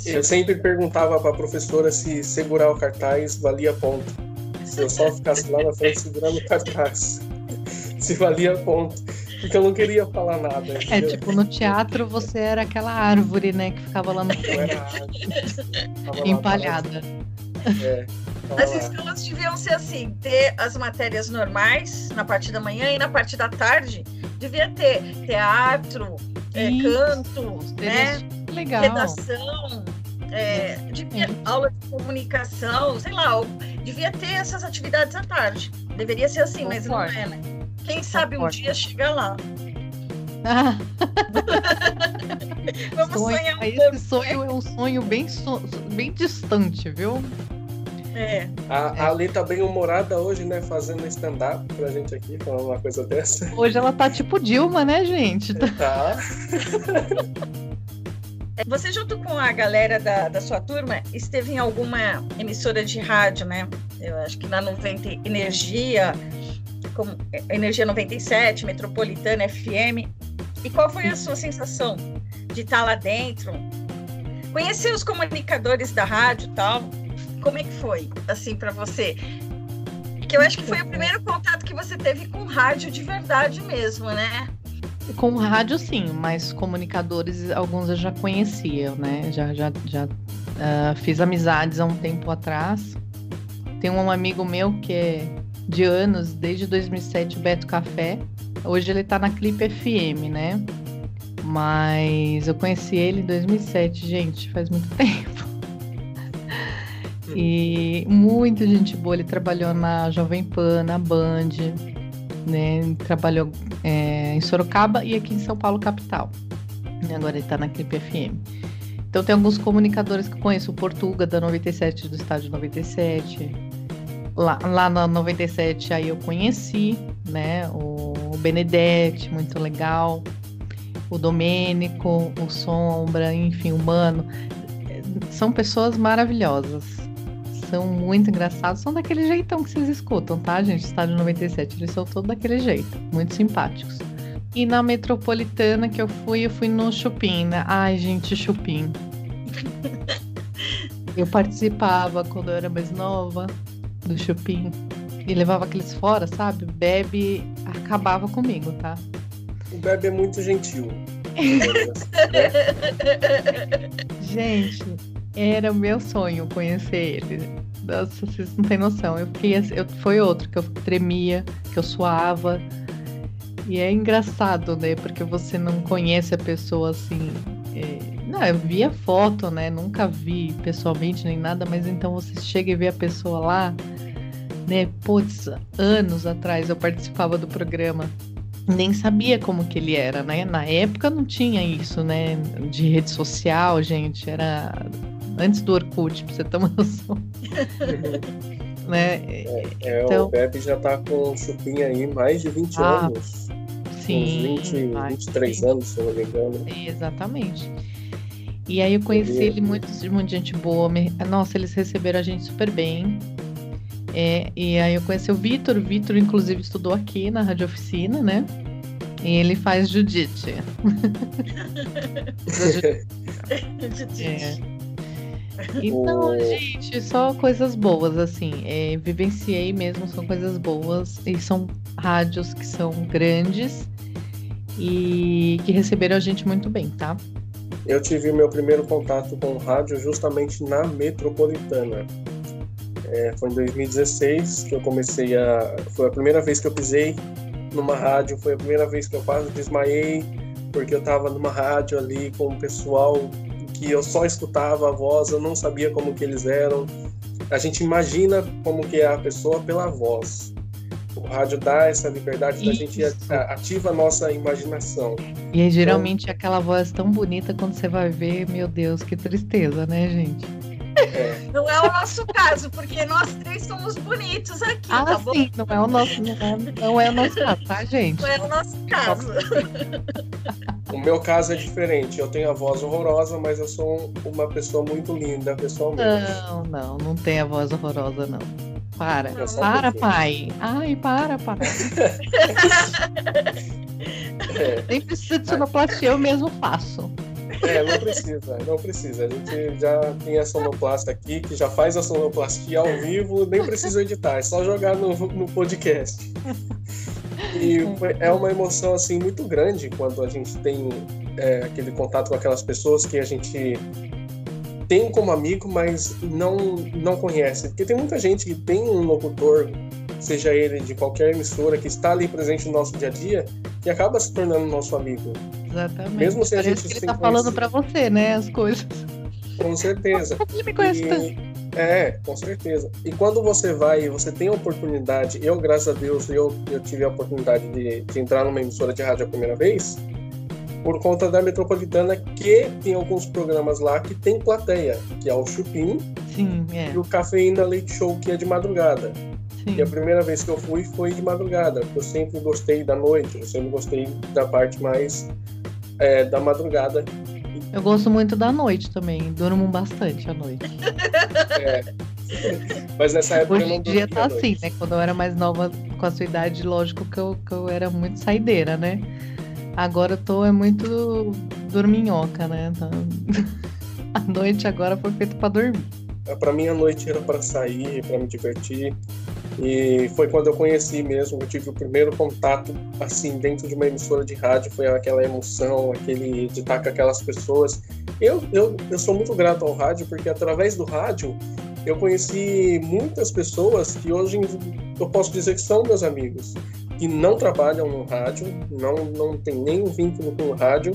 Eu sempre perguntava para a professora se segurar o cartaz valia ponto. Se eu só ficasse lá na frente segurando o cartaz se valia ponto. Porque eu não queria falar nada. É, entendeu? É, tipo, no teatro você era aquela árvore, né, que ficava lá no fundo. Empalhada. É, as escolas deviam ser assim, ter as matérias normais na parte da manhã e na parte da tarde devia ter teatro, é, canto, né? Legal. redação, é, devia, aula de comunicação, sei lá, devia ter essas atividades à tarde. Deveria ser assim, mas não é, né? Quem sabe um dia chega lá. Vamos sonho, sonhar um Esse pouco, sonho é um sonho bem, so, bem distante, viu? É. A, a Lê tá bem humorada hoje, né? Fazendo stand-up pra gente aqui, falando uma coisa dessa. Hoje ela tá tipo Dilma, né, gente? Tá. Você, junto com a galera da, da sua turma, esteve em alguma emissora de rádio, né? Eu acho que na 90 Energia, como Energia 97, Metropolitana FM. E qual foi a sua sensação de estar lá dentro? Conhecer os comunicadores da rádio e tal. Como é que foi, assim, para você? Que eu acho que foi o primeiro contato que você teve com rádio de verdade mesmo, né? Com rádio, sim, mas comunicadores, alguns eu já conhecia, né? Já, já, já uh, fiz amizades há um tempo atrás. Tem um amigo meu que é de anos, desde 2007, o Beto Café. Hoje ele tá na Clipe FM, né? Mas eu conheci ele em 2007, gente, faz muito tempo. E muita gente boa, ele trabalhou na Jovem Pan, na Band, né? Trabalhou é, em Sorocaba e aqui em São Paulo, capital. Agora ele tá na Clipe FM. Então tem alguns comunicadores que eu conheço, o Portuga da 97 do estádio 97, lá, lá na 97 aí eu conheci, né, o, o Benedetti, muito legal, o Domênico, o Sombra, enfim, o Mano. São pessoas maravilhosas. São muito engraçados, são daquele jeitão que vocês escutam, tá, gente? Estádio 97, eles são todos daquele jeito, muito simpáticos. E na metropolitana que eu fui, eu fui no Chupim, né? Ai, gente, Chupim. Eu participava quando eu era mais nova do Chupim e levava aqueles fora, sabe? O Bebe acabava comigo, tá? O Bebe é muito gentil. Gente, era o meu sonho conhecer ele. Nossa, vocês não têm noção. Eu fiquei assim, eu, foi outro que eu tremia, que eu suava. E é engraçado, né? Porque você não conhece a pessoa assim. É... Não, eu via foto, né? Nunca vi pessoalmente nem nada, mas então você chega e vê a pessoa lá, né? Putz, anos atrás eu participava do programa. Nem sabia como que ele era, né? Na época não tinha isso, né? De rede social, gente. Era antes do Orkut, pra você ter uma noção. né? É, é, Então- O Pepe já tá com o Chupim aí mais de 20 Ah, anos. Sim. Uns 20, vai, 23 sim. anos, se eu não me engano. Exatamente. E aí eu conheci Ele- ele muito, muita gente boa. Nossa, eles receberam a gente super bem. É, e aí eu conheci o Vitor. O Vitor, inclusive, estudou aqui na Rádio Oficina, né? E ele faz jiu-jitsu. É. Então, gente, só coisas boas, assim. é, vivenciei mesmo, são coisas boas. E são rádios que são grandes e que receberam a gente muito bem, tá? Eu tive meu primeiro contato com rádio justamente na Metropolitana. É, foi em 2016 que eu comecei a. Foi a primeira vez que eu pisei numa rádio, foi a primeira vez que eu quase desmaiei, porque eu estava numa rádio ali com o pessoal que eu só escutava a voz, eu não sabia como que eles eram. A gente imagina como que é a pessoa pela voz. O rádio dá essa liberdade da gente ativa a nossa imaginação. E geralmente aquela voz tão bonita quando você vai ver, meu Deus, que tristeza, né, gente? É, Não é o nosso caso, porque nós três somos bonitos aqui, Ah, tá bom? sim, não é o nosso, não é, não é o nosso caso, tá, gente? Não é o nosso caso. O meu caso é diferente. Eu tenho a voz horrorosa, mas eu sou um- uma pessoa muito linda pessoalmente. Não, não, não tem a voz horrorosa, não. Para, um para, pai. Ai, para, pai. É, Nem precisa de sonoplastia, eu mesmo faço. É, não precisa, não precisa. A gente já tem a sonoplasta aqui, que já faz a sonoplastia ao vivo, nem precisa editar, é só jogar no, no podcast. E é uma emoção assim muito grande quando a gente tem é, aquele contato com aquelas pessoas que a gente tem como amigo, mas não não conhece. Porque tem muita gente que tem um locutor, seja ele de qualquer emissora, que está ali presente no nosso dia a dia, que acaba se tornando nosso amigo. Exatamente. Mesmo se a gente que ele sem tá falando pra você, né, as coisas. Com certeza. Ele me conhece tanto. E- é, com certeza. E quando você vai e você tem a oportunidade, eu, graças a Deus, eu, eu tive a oportunidade de, de entrar numa emissora de rádio a primeira vez, por conta da Metropolitana, que tem alguns programas lá que tem plateia, que é o Chupim Sim, é. e o Cafeína Leite Show, que é de madrugada. Sim. E a primeira vez que eu fui foi de madrugada, porque eu sempre gostei da noite, eu sempre gostei da parte mais é, da madrugada. Eu gosto muito da noite também. Durmo bastante à noite. É. Mas nessa época eu Hoje não em dia tá assim, né? Quando eu era mais nova, com a sua idade, lógico que eu, que eu era muito saideira, né? Agora eu tô é muito dorminhoca, né? Então, A noite agora foi feita pra dormir. Para mim a noite era para sair, para me divertir. E foi quando eu conheci mesmo, eu tive o primeiro contato assim dentro de uma emissora de rádio, foi aquela emoção, aquele de estar com aquelas pessoas. Eu, eu, eu sou muito grato ao rádio porque através do rádio eu conheci muitas pessoas que hoje eu posso dizer que são meus amigos, que não trabalham no rádio, não, não tem nenhum vínculo com o rádio,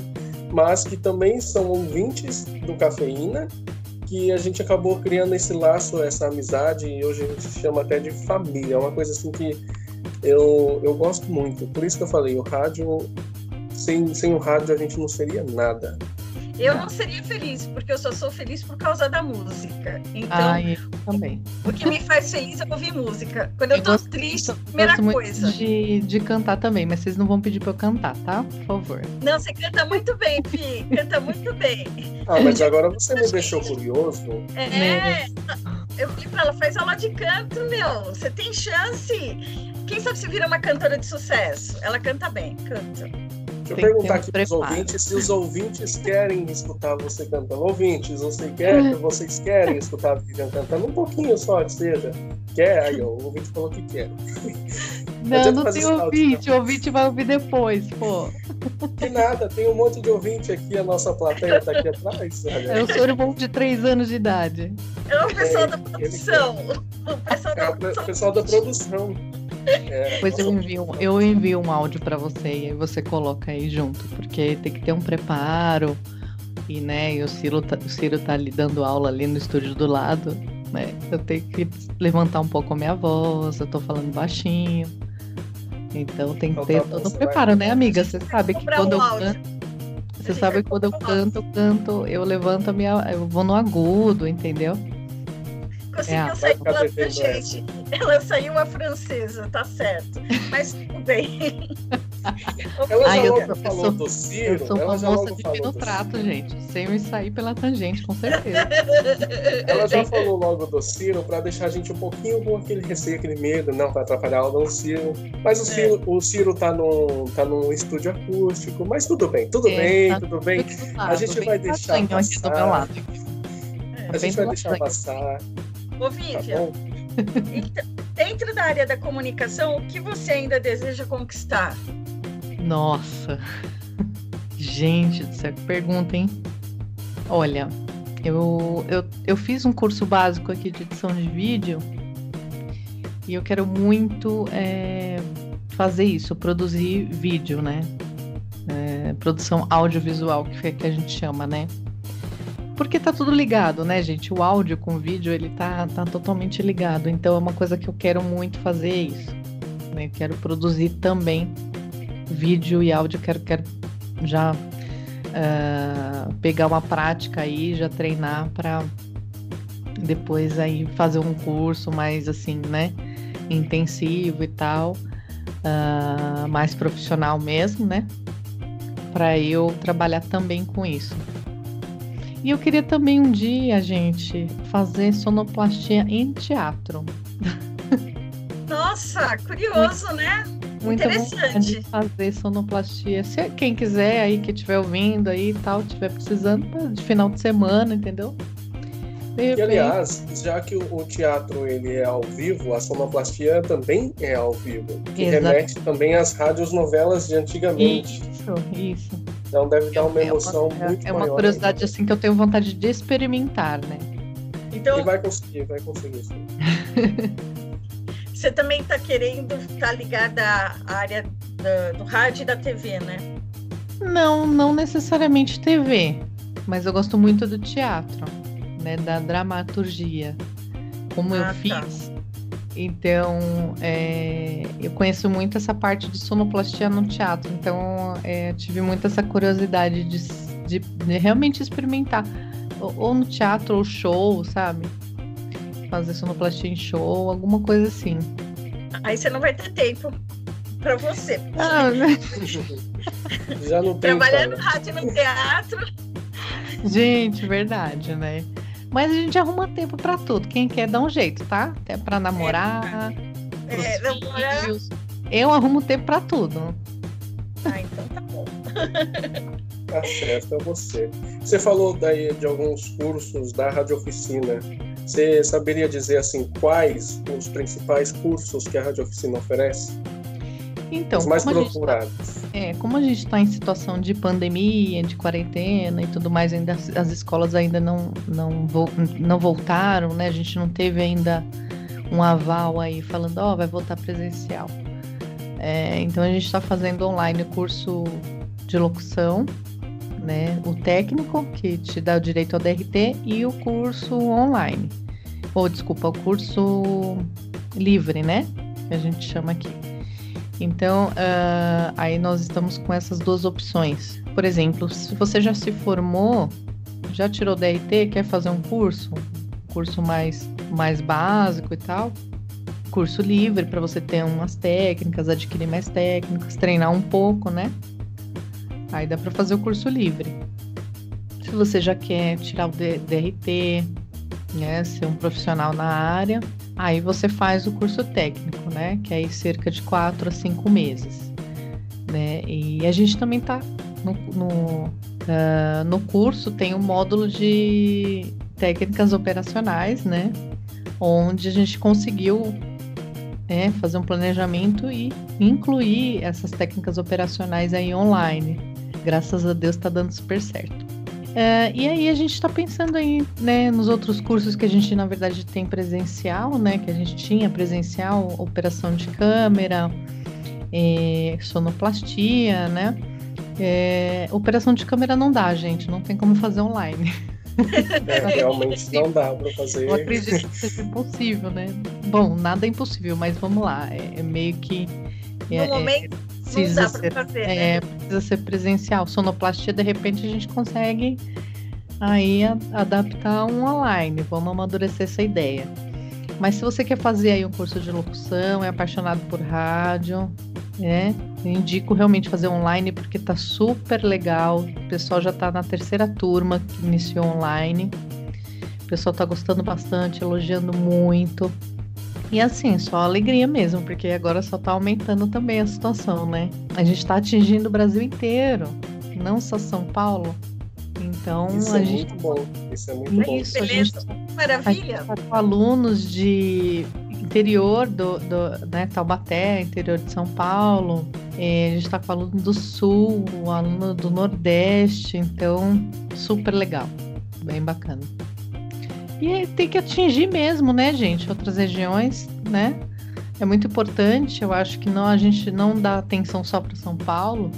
mas que também são ouvintes do Cafeína que a gente acabou criando esse laço, essa amizade, e hoje a gente chama até de família. É uma coisa assim que eu, eu gosto muito. Por isso que eu falei, o rádio, sem, sem o rádio a gente não seria nada. Eu não seria feliz, porque eu só sou feliz por causa da música. Então, Ai, eu também. o que me faz feliz é ouvir música. Quando eu Eu tô gosto- triste, Eu primeira gosto muito coisa. de, de cantar também, mas vocês não vão pedir pra eu cantar, tá? Por favor. Não, você canta muito bem, Pi. Canta muito bem. Ah, mas agora você me deixou curioso. É, eu falei pra ela, faz aula de canto, meu. Você tem chance. Quem sabe se vira uma cantora de sucesso? Ela canta bem, canta. Deixa eu perguntar aqui para os ouvintes se os ouvintes querem escutar você cantando. Ouvintes, você quer, vocês querem escutar a Vivian cantando um pouquinho só, que seja. Quer? Aí, ó, o ouvinte falou que quer. Não, não tem ouvinte. O ouvinte vai ouvir depois, pô. Que nada, tem um monte de ouvinte aqui, a nossa plateia tá aqui atrás. olha. Eu sou irmão de três anos de idade. É o pessoal É, da produção. O pessoal É da o produção. pessoal da produção. É, Depois eu envio, eu envio um áudio pra você e aí você coloca aí junto, porque tem que ter um preparo. E, né, e o Ciro tá, o Ciro tá ali dando aula ali no estúdio do lado, né? Eu tenho que levantar um pouco a minha voz, eu tô falando baixinho. Então tem que Então ter tá todo um vai- preparo, né, amiga? Você sabe que quando um eu áudio. canto, você sabe que quando eu canto, eu canto, eu levanto a minha. Eu vou no agudo, entendeu? Conseguiu É, ficar pela devendo gente. Ela saiu a francesa, tá certo. Mas tudo bem. Ela Ai, já eu eu falou sou- do Ciro, Eu sou ela uma já moça logo de do trato, gente. Sem me sair pela tangente, com certeza. Ela já falou logo do Ciro pra deixar a gente um pouquinho com aquele receio, aquele medo, não, vai atrapalhar ela não, o Ciro. Mas o Ciro, o Ciro tá, num, tá num estúdio acústico, mas tudo bem, tudo É, bem, tá tudo bem. A gente bem vai deixar lasanha aqui do passar. meu lado. A gente bem vai deixar passar, Ô, tá Vivian, bom? então, dentro da área da comunicação, o que você ainda deseja conquistar? Nossa. Gente do pergunta, hein? Olha, eu, eu, eu fiz um curso básico aqui de edição de vídeo e eu quero muito é, fazer isso, produzir vídeo, né? É, produção audiovisual, que é que a gente chama, né? Porque tá tudo ligado, né, gente? O áudio com o vídeo, ele tá, tá totalmente ligado. Então é uma coisa que eu quero muito fazer isso. Né? Eu quero produzir também vídeo e áudio. Quero, quero já ah, pegar uma prática aí, já treinar para depois aí fazer um curso mais assim, né? Intensivo e tal. ah, mais profissional mesmo, né? Para eu trabalhar também com isso. E eu queria também um dia, gente, fazer sonoplastia em teatro. Nossa, curioso, né? Vontade Interessante. fazer sonoplastia. Se quem quiser aí, que estiver ouvindo aí e tal, estiver precisando pra- de final de semana, entendeu? De E repente, aliás, já que o, o teatro ele é ao vivo, a sonoplastia também é ao vivo. Que Exato. remete também às rádios novelas de antigamente. Isso, isso. Então deve dar uma É emoção uma, muito é uma maior. curiosidade ainda. assim que eu tenho vontade de experimentar, né? Então, E vai conseguir, vai conseguir sim. você também está querendo estar ligada à área da- do rádio e da TV, né? Não, não necessariamente TV, mas eu gosto muito do teatro, né? Da dramaturgia. Como eu Ah, tá. fiz. Então, é, eu conheço muito essa parte de sonoplastia no teatro. Então, é, tive muito essa curiosidade de, de- de realmente experimentar. Ou, ou no teatro, ou show, sabe? Fazer sonoplastia em show, alguma coisa assim. Aí você não vai ter tempo para você. Ah, Já não tem Trabalhar no rádio e no teatro. Gente, verdade, né? Mas a gente arruma tempo pra tudo. Quem quer dá um jeito, tá? Até pra namorar, pros É, namorar. filhos. Eu arrumo tempo pra tudo. Ah, então tá bom. Tá certo, é você. Você falou daí de alguns cursos da Rádio Oficina. Você saberia dizer assim quais os principais cursos que a Rádio Oficina oferece? Então, os mais como a gente tá- procurados. É, como a gente está em situação de pandemia, de quarentena e tudo mais, ainda as, as escolas ainda não, não, vo- não voltaram, né? A gente não teve ainda um aval aí falando, ó, vai voltar presencial. É, então a gente está fazendo online o curso de locução, né? O técnico, que te dá o direito ao DRT, e o curso online. Ou, desculpa, o curso livre, né? Que a gente chama aqui. Então, ah, aí nós estamos com essas duas opções. Por exemplo, se você já se formou, já tirou DRT, quer fazer um curso, curso mais, mais básico e tal, curso livre para você ter umas técnicas, adquirir mais técnicas, treinar um pouco, né? Aí dá para fazer o curso livre. Se você já quer tirar o DRT, né, ser um profissional na área, Aí você faz o curso técnico, né? Que é aí cerca de quatro a cinco meses. Né? E a gente também tá no, no, ah, no curso, tem um módulo de técnicas operacionais, né? Onde a gente conseguiu é, fazer um planejamento e incluir essas técnicas operacionais aí online. Graças a Deus tá dando super certo. É, e aí a gente está pensando aí, né, nos outros cursos que a gente na verdade tem presencial, né, que a gente tinha presencial, operação de câmera, é, sonoplastia, né? É, operação de câmera não dá, gente, não tem como fazer online. É, realmente não dá para fazer. Eu acredito que seja impossível, né? Bom, nada é impossível, mas vamos lá, é, é meio que. No é, momento, precisa ser, fazer, é, né? precisa ser presencial. Sonoplastia, de repente, a gente consegue aí a- adaptar um online. Vamos amadurecer essa ideia. Mas se você quer fazer aí um curso de locução, é apaixonado por rádio, né? Eu indico realmente fazer online porque tá super legal. O pessoal já tá na terceira turma que iniciou online. O pessoal tá gostando bastante, elogiando muito. E assim, só alegria mesmo, porque agora só tá aumentando também a situação, né? A gente tá atingindo o Brasil inteiro, não só São Paulo. Então, Isso a é gente muito bom. Isso é muito bom. isso, a gente Beleza. a gente Maravilha. tá com alunos de interior do, do né, Taubaté, interior de São Paulo. eh, a gente está com aluno do Sul, aluno do Nordeste, então super legal, bem bacana. E tem que atingir mesmo, né, gente, outras regiões, né? É muito importante. Eu acho que não a gente não dá atenção só para São Paulo,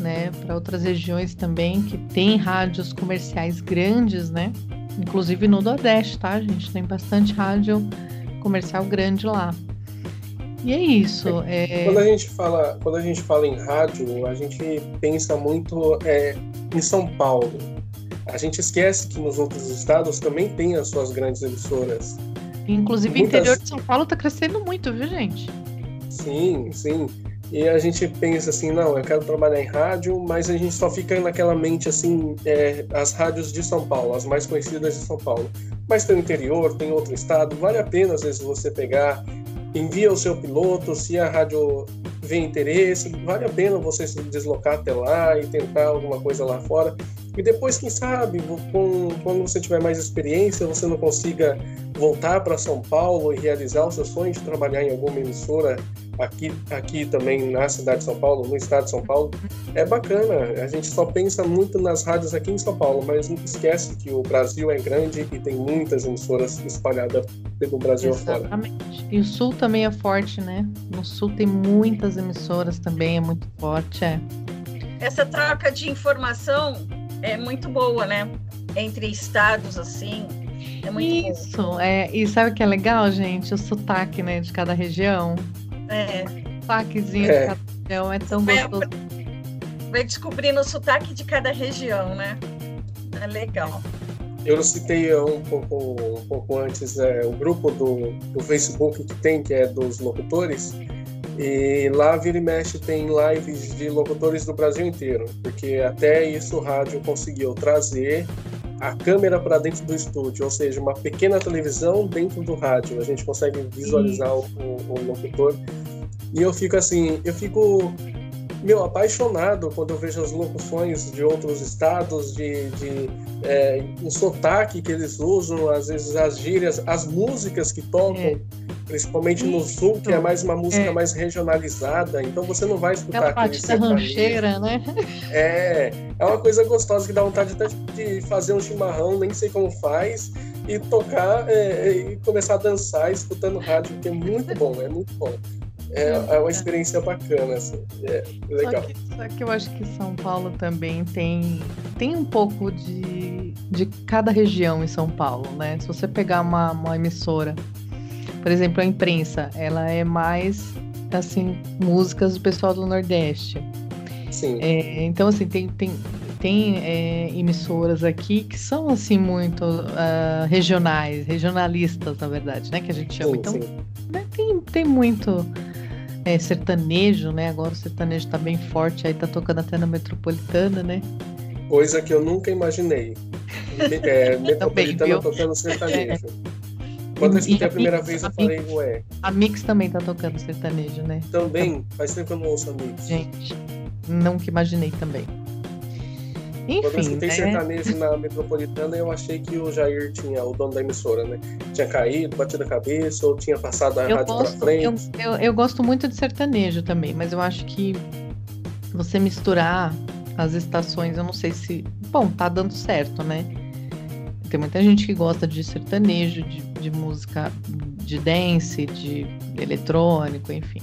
né? Para outras regiões também que tem rádios comerciais grandes, né? Inclusive no Nordeste, tá, gente? Tem bastante rádio comercial grande lá. E é isso. É... Quando a gente fala, quando a gente fala em rádio, a gente pensa muito é, em São Paulo. A gente esquece que nos outros estados também tem as suas grandes emissoras. Inclusive o muitas- interior de São Paulo tá crescendo muito, viu, gente? Sim, sim. E a gente pensa assim, não, eu quero trabalhar em rádio, mas a gente só fica naquela mente assim, é, as rádios de São Paulo, as mais conhecidas de São Paulo. Mas tem o interior, tem outro estado, vale a pena às vezes você pegar, envia o seu piloto, se a rádio vê interesse, vale a pena você se deslocar até lá e tentar alguma coisa lá fora. E depois, quem sabe, com, quando você tiver mais experiência, você não consiga voltar para São Paulo e realizar o seu sonho de trabalhar em alguma emissora aqui, aqui também na cidade de São Paulo, no estado de São Paulo, é bacana. A gente só pensa muito nas rádios aqui em São Paulo, mas não esquece que o Brasil é grande e tem muitas emissoras espalhadas pelo Brasil afora. Exatamente. E o Sul também é forte, né? No Sul tem muitas emissoras também, é muito forte, é. Essa troca de informação é muito boa, né? Entre estados, assim. É muito. Isso, é. E sabe o que é legal, gente? O sotaque, né, de cada região. É, O sotaquezinho É. de cada região é tão É, gostoso. vai descobrindo o sotaque de cada região, né? É legal. Eu citei um pouco, um pouco antes é, o grupo do, do Facebook que tem, que é dos locutores, e lá vira e mexe tem lives de locutores do Brasil inteiro, porque até isso o rádio conseguiu trazer a câmera para dentro do estúdio, ou seja, uma pequena televisão dentro do rádio. A gente consegue visualizar o, o- o locutor. E eu fico assim, eu fico meu apaixonado quando eu vejo as locuções de outros estados, de, de é, o sotaque que eles usam, às vezes as gírias, as músicas que tocam, É. principalmente no sul, que é mais uma música É. mais regionalizada, então você não vai escutar Aquela batida rancheira, né? É, é uma coisa gostosa que dá vontade até de fazer um chimarrão, nem sei como faz, e tocar é, e começar a dançar escutando rádio, que é muito bom, é muito bom. É, é uma experiência bacana, assim, é legal. Só que, só que eu acho que São Paulo também tem, tem um pouco de, de cada região em São Paulo, né? Se você pegar uma, uma emissora, por exemplo, a imprensa, ela é mais, assim, músicas do pessoal do Nordeste. Sim, É, então, assim, tem, tem, tem é, emissoras aqui que são, assim, muito ah, regionais, regionalistas, na verdade, né? Que a gente chama. sim, então, sim. né, tem, tem muito é, sertanejo, né? Agora o sertanejo tá bem forte, aí tá tocando até na metropolitana, né? Coisa que eu nunca imaginei. É, metropolitana tocando sertanejo. Quando eu escutei a primeira e- vez, eu a falei, ué, A Mix também tá tocando sertanejo, né? também, faz tempo que eu não ouço amigos. Gente, nunca imaginei também. Quando eu Enfim, escutei né? sertanejo na metropolitana, eu achei que o Jair tinha, o dono da emissora, né? Tinha caído, batido a cabeça, ou tinha passado a Eu rádio gosto, pra eu, frente. eu, eu gosto muito de sertanejo também, mas eu acho que você misturar as estações, eu não sei se. bom, tá dando certo, né? Tem muita gente que gosta de sertanejo, de, de música de dance, de eletrônico, enfim,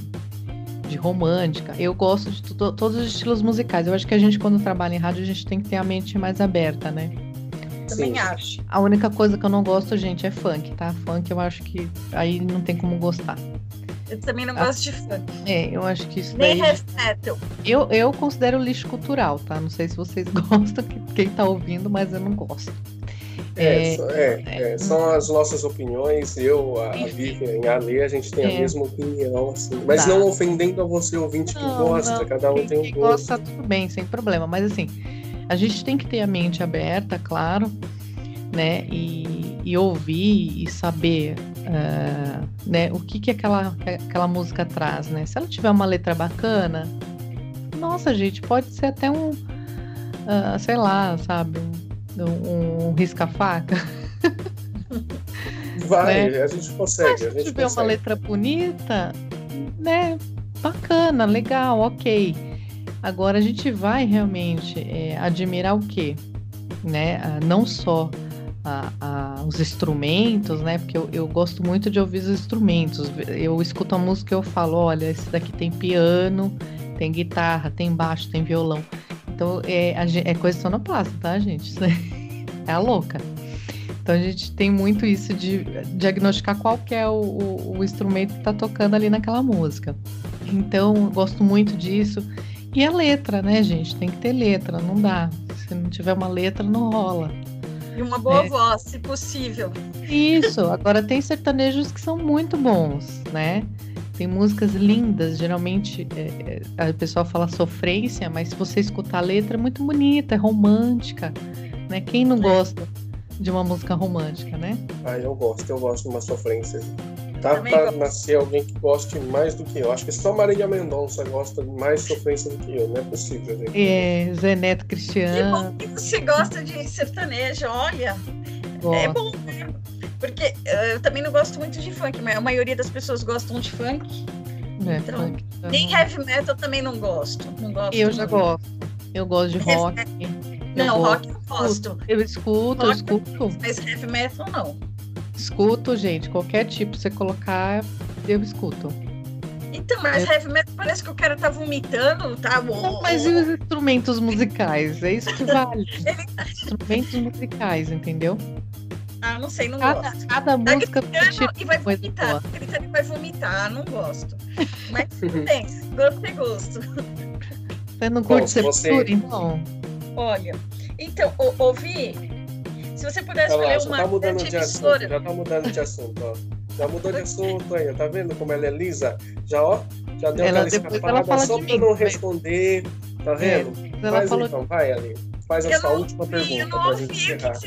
de romântica. Eu gosto de todos os estilos musicais. Eu acho que a gente, quando trabalha em rádio, a gente tem que ter a mente mais aberta, né? Também Sim. acho. A única coisa que eu não gosto, gente, é funk, tá? Funk eu acho que aí não tem como gostar. Eu também não ah, gosto de funk. É, eu acho que isso Nem daí... heavy metal. Eu, eu considero lixo cultural, tá? Não sei se vocês gostam, quem tá ouvindo, mas eu não gosto. É, é, é, é, são as nossas opiniões. Eu, a Vivian e a Lê, a gente tem a é. mesma opinião, assim. Mas não ofendendo a você, ouvinte, que não, gosta. Não, cada um tem um gosto. gosta, tudo bem, sem problema. Mas assim, a gente tem que ter a mente aberta, claro, né? E, e ouvir e saber uh, né, o que, que aquela, aquela música traz, né? Se ela tiver uma letra bacana, nossa, gente, pode ser até um, uh, sei lá, sabe, um, um risca-faca. Vai, né? a gente consegue. Se a gente tiver uma letra bonita, né? Bacana, legal, ok. Agora a gente vai realmente é, admirar o quê? Né? Ah, não só a, a, os instrumentos, né? Porque eu, eu, gosto muito de ouvir os instrumentos. Eu escuto a música e eu falo, olha, esse daqui tem piano, tem guitarra, tem baixo, tem violão. Então é, é coisa sonoplasta, tá, gente? É a louca. Então a gente tem muito isso de diagnosticar qual que é o, o, o instrumento que está tocando ali naquela música. Então, eu gosto muito disso. E a letra, né, gente? Tem que ter letra, não dá. Se não tiver uma letra, não rola. E uma boa é. voz, se possível. Isso. Agora tem sertanejos que são muito bons, né? Tem músicas lindas, geralmente é, é, a pessoa fala sofrência, mas se você escutar a letra é muito bonita, é romântica, né? Quem não é. gosta de uma música romântica, né? Ah, eu gosto, eu gosto de uma sofrência. Tá para nascer alguém que goste mais do que eu. Acho que só Maria Mendonça gosta mais de sofrência do que eu, não é possível, gente. É, Zé Neto Cristiano. Que bom que você gosta de sertanejo, olha. Gosto. É bom, né? Porque eh, eu também não gosto muito de funk, mas a maioria das pessoas gostam de funk. É, então, funk nem heavy metal também não gosto. Não gosto eu já gosto. Eu gosto de rock. Não, eu rock eu gosto. Eu escuto, rock, eu escuto. Mas heavy metal não. Escuto, gente. Qualquer tipo você colocar, eu escuto. Então, mas é. heavy metal parece que o cara tá vomitando, tá bom. Mas e os instrumentos musicais? É isso que vale. Tá instrumentos musicais, entendeu? Ah, não sei, não cada, gosto. Cada tá música tipo e vai vomitar. Gritando e vai vomitar, não gosto. Mas tem, gosto é gosto. Você não curte sepultura, então? Olha, então, ouvi. Se você pudesse escolher uma tá mudando de assunto, já tá mudando de assunto, ó. Já mudou de assunto aí, tá vendo como ela é lisa? Já, ó, já deu ela, aquela escapada só pra não responder, tá vendo? É, Mas falou... então, vai ali faz a sua última pergunta para gente encerrar.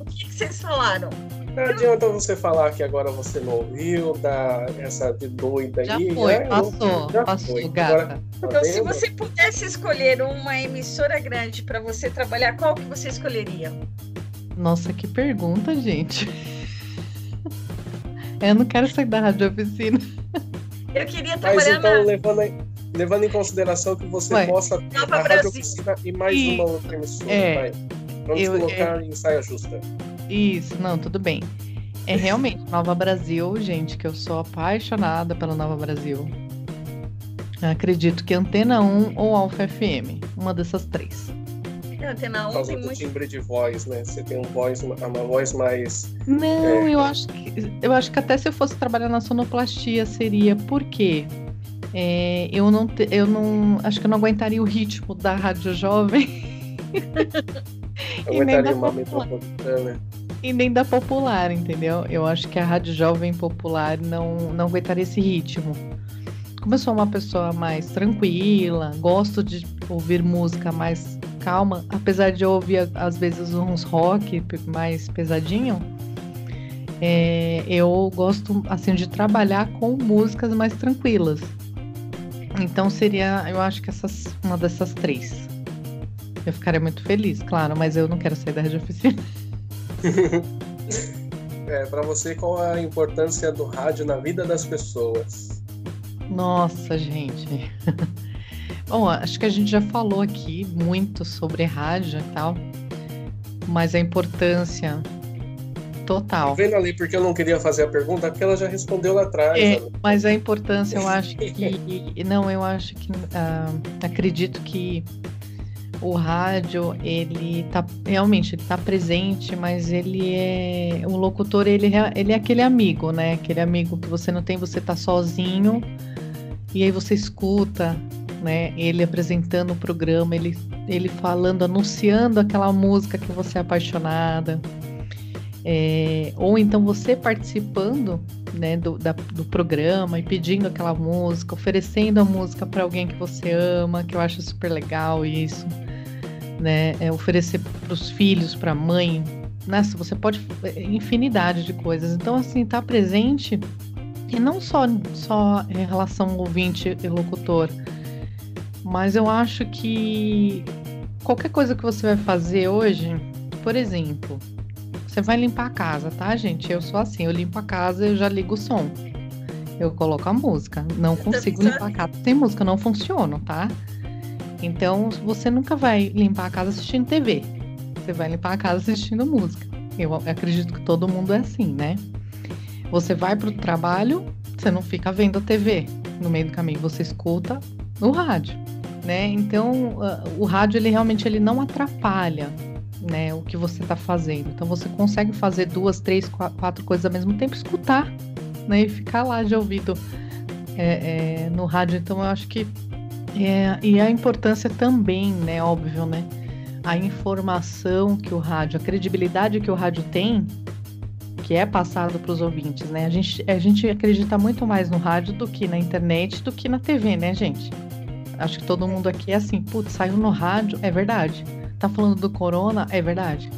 O que, que vocês falaram? Não adianta você falar que agora você não ouviu, da essa de doida já aí. Foi, já passou, já passou, foi. gata. Agora, tá então, se você pudesse escolher uma emissora grande para você trabalhar, qual que você escolheria? Nossa, que pergunta, gente. Eu não quero sair da rádio oficina. Eu queria trabalhar Mas então, na... levando aí levando em consideração que você Ué. possa ter a Rádio Oficina e mais e... uma outra emissora. É, vai. Vamos eu, colocar é... em saia justa. Isso, não, tudo bem. É realmente Nova Brasil, gente, que eu sou apaixonada pela Nova Brasil. Acredito que Antena 1 ou Alfa FM, uma dessas três. É, Antena 1 Por causa tem do muito... timbre de voz, né? Você tem um voz, uma, uma voz mais. Não, é... eu acho que eu acho que até se eu fosse trabalhar na sonoplastia seria. Por quê? É, eu não, te, eu não, acho que eu não aguentaria o ritmo da rádio jovem. aguentaria uma metropolitana. E nem da popular, entendeu? Eu acho que a rádio jovem popular não, não aguentaria esse ritmo. Como eu sou uma pessoa mais tranquila, gosto de ouvir música mais calma, apesar de eu ouvir às vezes uns rock mais pesadinho, é, eu gosto assim de trabalhar com músicas mais tranquilas. Então seria, eu acho que essas, uma dessas três. Eu ficaria muito feliz, claro, mas eu não quero sair da rede oficina. é, para você, qual a importância do rádio na vida das pessoas? Nossa, gente. Bom, acho que a gente já falou aqui muito sobre rádio e tal. mas a importância total. Tá vendo ali porque eu não queria fazer a pergunta, porque ela já respondeu lá atrás. É, mas a importância, eu acho que. Não, eu acho que. Uh, acredito que o rádio, ele tá. Realmente, ele tá presente, mas ele é. O locutor, ele, é, ele é aquele amigo, né? Aquele amigo que você não tem, você tá sozinho, e aí você escuta, né? Ele apresentando o programa, ele, ele falando, anunciando aquela música que você é apaixonada. É, ou então você participando né, do, da, do programa e pedindo aquela música, oferecendo a música para alguém que você ama, que eu acho super legal isso, né? É oferecer para os filhos, para a mãe, nossa, você pode é, infinidade de coisas. Então assim, tá presente e não só só em relação ouvinte e locutor, mas eu acho que qualquer coisa que você vai fazer hoje, por exemplo, você vai limpar a casa, tá, gente? Eu sou assim, eu limpo a casa, eu já ligo o som. Eu coloco a música. Não consigo limpar a casa sem música, não funciona, tá? Então, você nunca vai limpar a casa assistindo TV. Você vai limpar a casa assistindo música. Eu acredito que todo mundo é assim, né? Você vai pro trabalho, você não fica vendo a TV. No meio do caminho, você escuta o rádio né? Então, o rádio ele realmente ele não atrapalha, né, o que você está fazendo. Então você consegue fazer duas, três, quatro coisas ao mesmo tempo, escutar, né, e ficar lá de ouvido é, é, no rádio. Então eu acho que é, e a importância também, né, óbvio, né, a informação que o rádio, a credibilidade que o rádio tem, que é passado para os ouvintes, né? A gente, a gente acredita muito mais no rádio do que na internet, do que na TV, né, gente? Acho que todo mundo aqui é assim, putz, saiu no rádio, é verdade. Tá falando do corona, é verdade.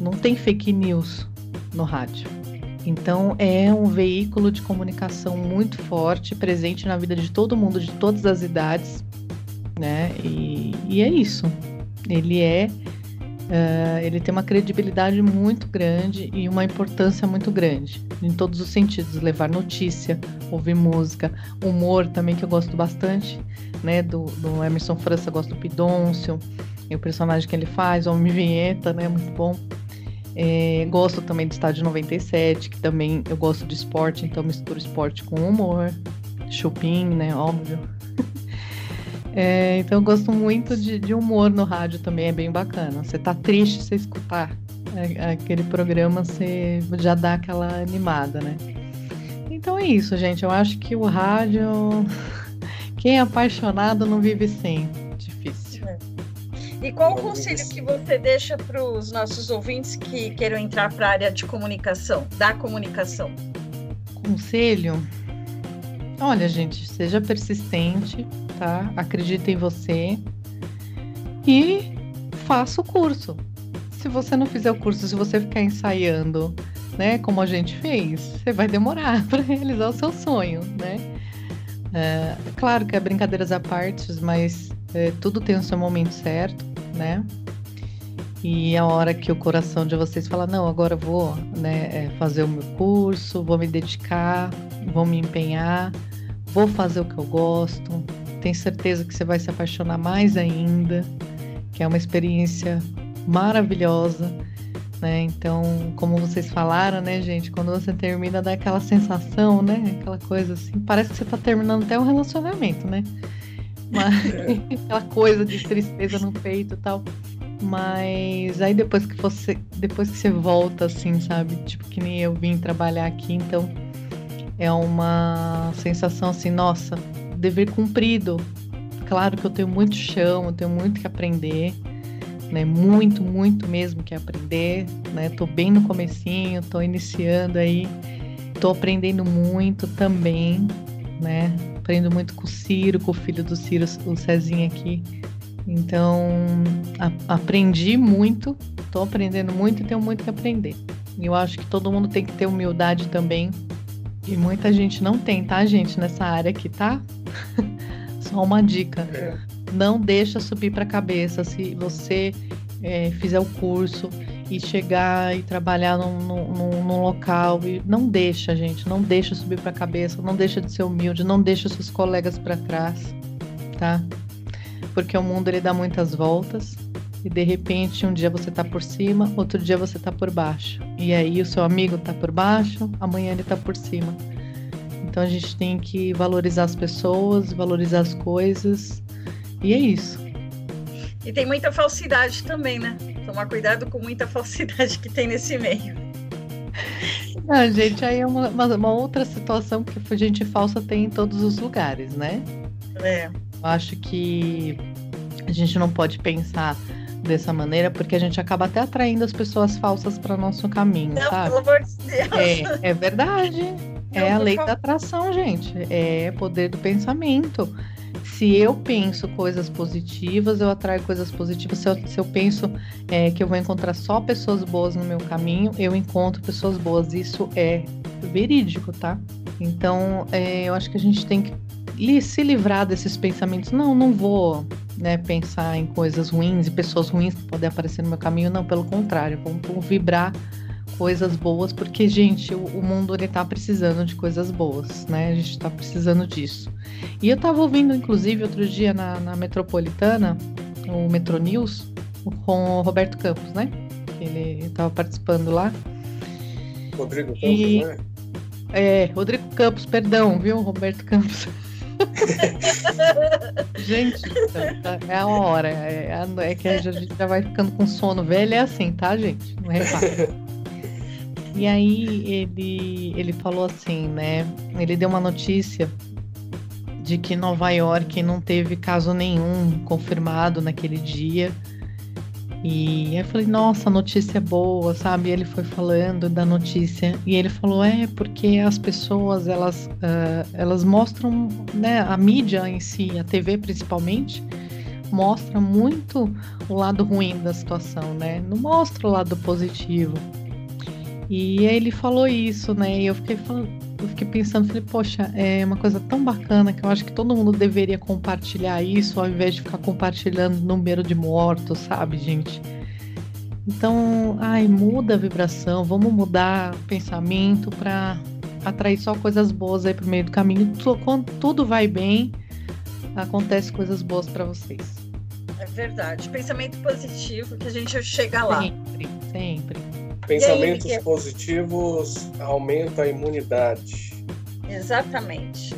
Não tem fake news no rádio. Então é um veículo de comunicação muito forte, presente na vida de todo mundo, de todas as idades, né? E, e é isso. Ele é Uh, ele tem uma credibilidade muito grande e uma importância muito grande em todos os sentidos levar notícia ouvir música humor também que eu gosto bastante né do, do Emerson França gosto do Pidoncio e o personagem que ele faz Homem Vinheta né muito bom é, gosto também do Estádio 97 que também eu gosto de esporte então misturo esporte com humor Chupin né óbvio É, então eu gosto muito de, de, humor no rádio também, é bem bacana. Você tá triste, você escutar aquele programa, você já dá aquela animada, né? Então é isso, gente. Eu acho que o rádio. Quem é apaixonado não vive sem. E qual o conselho que você deixa para os nossos ouvintes que queiram entrar para a área de comunicação, da comunicação? Conselho? Olha, gente, seja persistente, tá? Acredita em você e faça o curso. Se você não fizer o curso, se você ficar ensaiando, né, como a gente fez, você vai demorar para realizar o seu sonho, né? É, claro que é brincadeiras à parte, mas é, tudo tem o seu momento certo, né? E a hora que o coração de vocês fala, não, agora vou né, é, fazer o meu curso, vou me dedicar, vou me empenhar, vou fazer o que eu gosto, tenho certeza que você vai se apaixonar mais ainda, que é uma experiência maravilhosa, né? Então, como vocês falaram, né, gente, quando você termina dá aquela sensação, né? Aquela coisa assim, parece que você tá terminando até um relacionamento, né? Mas, aquela coisa de tristeza no peito e tal. Mas aí depois que você, depois que você volta assim, sabe? Tipo que nem eu vim trabalhar aqui, então é uma sensação assim, nossa, dever cumprido. Claro que eu tenho muito chão, eu tenho muito que aprender, né? Muito, muito mesmo que aprender, né? Tô bem no comecinho, tô iniciando aí, tô aprendendo muito também, né? Aprendo muito com o Ciro, com o filho do Ciro, o Cezinho aqui. Então, a, aprendi muito, tô aprendendo muito e tenho muito que aprender. E eu acho que todo mundo tem que ter humildade também. E muita gente não tem, tá, gente, nessa área aqui, tá? Só uma dica. É. Não deixa subir para a cabeça. Se você é, fizer o curso e chegar e trabalhar num, num, num, local e não deixa, gente, não deixa subir para a cabeça, não deixa de ser humilde, não deixa seus colegas para trás, tá? Porque o mundo ele dá muitas voltas E de repente, um dia você tá por cima, outro dia você tá por baixo. E aí o seu amigo tá por baixo, amanhã ele tá por cima. Então a gente tem que valorizar as pessoas, valorizar as coisas. E é isso. E tem muita falsidade também, né? Tomar cuidado com muita falsidade que tem nesse meio. Não, gente, aí é uma, uma, outra situação que gente falsa tem em todos os lugares, né? É. Eu acho que a gente não pode pensar dessa maneira, porque a gente acaba até atraindo as pessoas falsas para nosso caminho, Não, sabe? pelo amor de Deus. É, é verdade. Não, É a lei favor. da atração, gente. É poder do pensamento. Se eu penso coisas positivas, eu atraio coisas positivas. Se eu, se eu penso é, que eu vou encontrar só pessoas boas no meu caminho, eu encontro pessoas boas. Isso é verídico, tá? Então, é, eu acho que a gente tem que se livrar desses pensamentos. Não, não vou né, pensar em coisas ruins e pessoas ruins que podem aparecer no meu caminho. Não, pelo contrário, vamos vibrar coisas boas, porque, gente, o, o mundo ele tá precisando de coisas boas, né? A gente tá precisando disso. E eu tava ouvindo, inclusive, outro dia na, na Metropolitana, o Metro News, com o Roberto Campos, né? Ele tava participando lá. Rodrigo Campos, E- né? É, Rodrigo Campos, perdão, viu, Roberto Campos? gente, é a hora. É, a- é que a gente já vai ficando com sono velho, é assim, tá, gente? Não repara. E aí ele, ele falou assim, né? Ele deu uma notícia de que Nova York não teve caso nenhum confirmado naquele dia. E eu falei, nossa, notícia boa, sabe? E ele foi falando da notícia e ele falou, é porque as pessoas elas, ah, elas mostram, né? A mídia em si, a TV principalmente, mostra muito o lado ruim da situação, né? Não mostra o lado positivo. E aí ele falou isso, né? E eu fiquei falando, eu fiquei pensando, falei, poxa, é uma coisa tão bacana que eu acho que todo mundo deveria compartilhar isso ao invés de ficar compartilhando número de mortos, sabe, gente? Então, ai, muda a vibração, vamos mudar o pensamento para atrair só coisas boas aí pro meio do caminho. Quando tudo vai bem, acontece coisas boas para vocês. É verdade. Pensamento positivo que a gente chega lá. Sempre, sempre. Pensamentos Miguel? positivos aumenta a imunidade. Exatamente.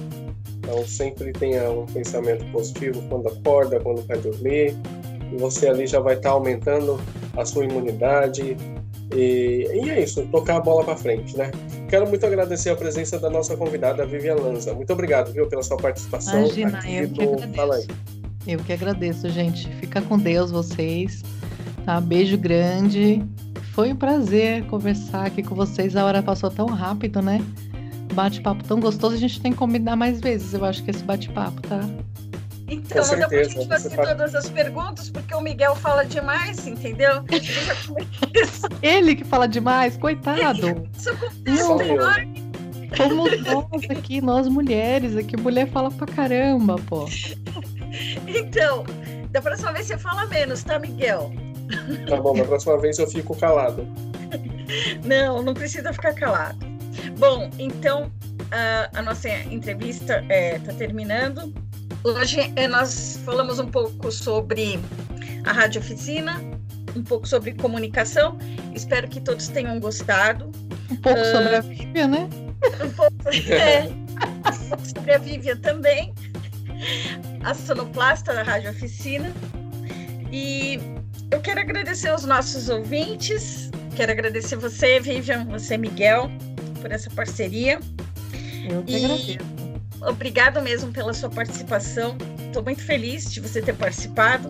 Então sempre tenha um pensamento positivo quando acorda, quando vai dormir. E você ali já vai estar aumentando a sua imunidade. E, e é isso, tocar a bola para frente, né? Quero muito agradecer a presença da nossa convidada, Vivian Lanza. Muito obrigado, viu, pela sua participação. Imagina, aqui eu que agradeço. Fala aí. Eu que agradeço, gente. Fica com Deus vocês. Tá? Beijo grande. Foi um prazer conversar aqui com vocês. A hora passou tão rápido, né? Bate-papo tão gostoso. A gente tem que combinar mais vezes. Eu acho que esse bate-papo, tá? Então, Com não deu pra certeza, gente fazer faz- todas as perguntas, porque o Miguel fala demais, entendeu? Ele que fala demais, coitado. enorme. Como nós aqui, nós mulheres aqui, mulher fala pra caramba, pô. Então, da próxima vez você fala menos, tá, Miguel? Tá bom, na próxima vez eu fico calado. Não, não precisa ficar calado. Bom, então a, a nossa entrevista está terminando. Hoje eh, nós falamos um pouco sobre a rádio oficina, um pouco sobre comunicação. Espero que todos tenham gostado. Um pouco sobre a Vivian, né? Um pouco, é, um pouco sobre a Vivian também, a sonoplasta da rádio oficina. E eu quero agradecer aos nossos ouvintes. Quero agradecer você, Vivian, você, Miguel, por essa parceria. Eu que E- agradeço. Obrigado mesmo pela sua participação. Estou muito feliz de você ter participado.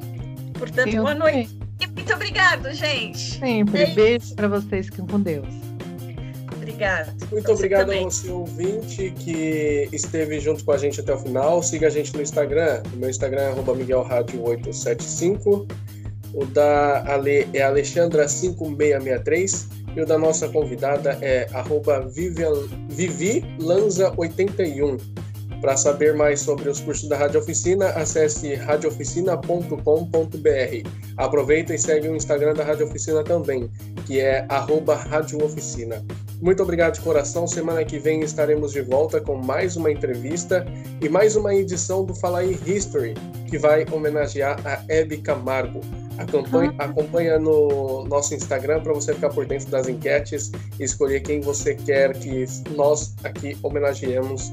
Portanto, Eu boa também. noite. E muito obrigado, gente. Sempre. É. Beijo pra vocês. Fiquem com Deus. Obrigado. Muito obrigado também. a você, ouvinte, que esteve junto com a gente até o final. Siga a gente no Instagram. O meu Instagram é arroba miguelradio875. O da Ale é Alexandra5663. E o da nossa convidada é arroba Vivian- Vivilanza81. Para saber mais sobre os cursos da Rádio Oficina, acesse radiooficina.com.br. Aproveita e segue o Instagram da Rádio Oficina também, que é arroba Rádio Oficina. Muito obrigado de coração. Semana que vem estaremos de volta com mais uma entrevista e mais uma edição do Fala aí History, que vai homenagear a Hebe Camargo. Acompanha, acompanha no nosso Instagram para você ficar por dentro das enquetes e escolher quem você quer que nós aqui homenageemos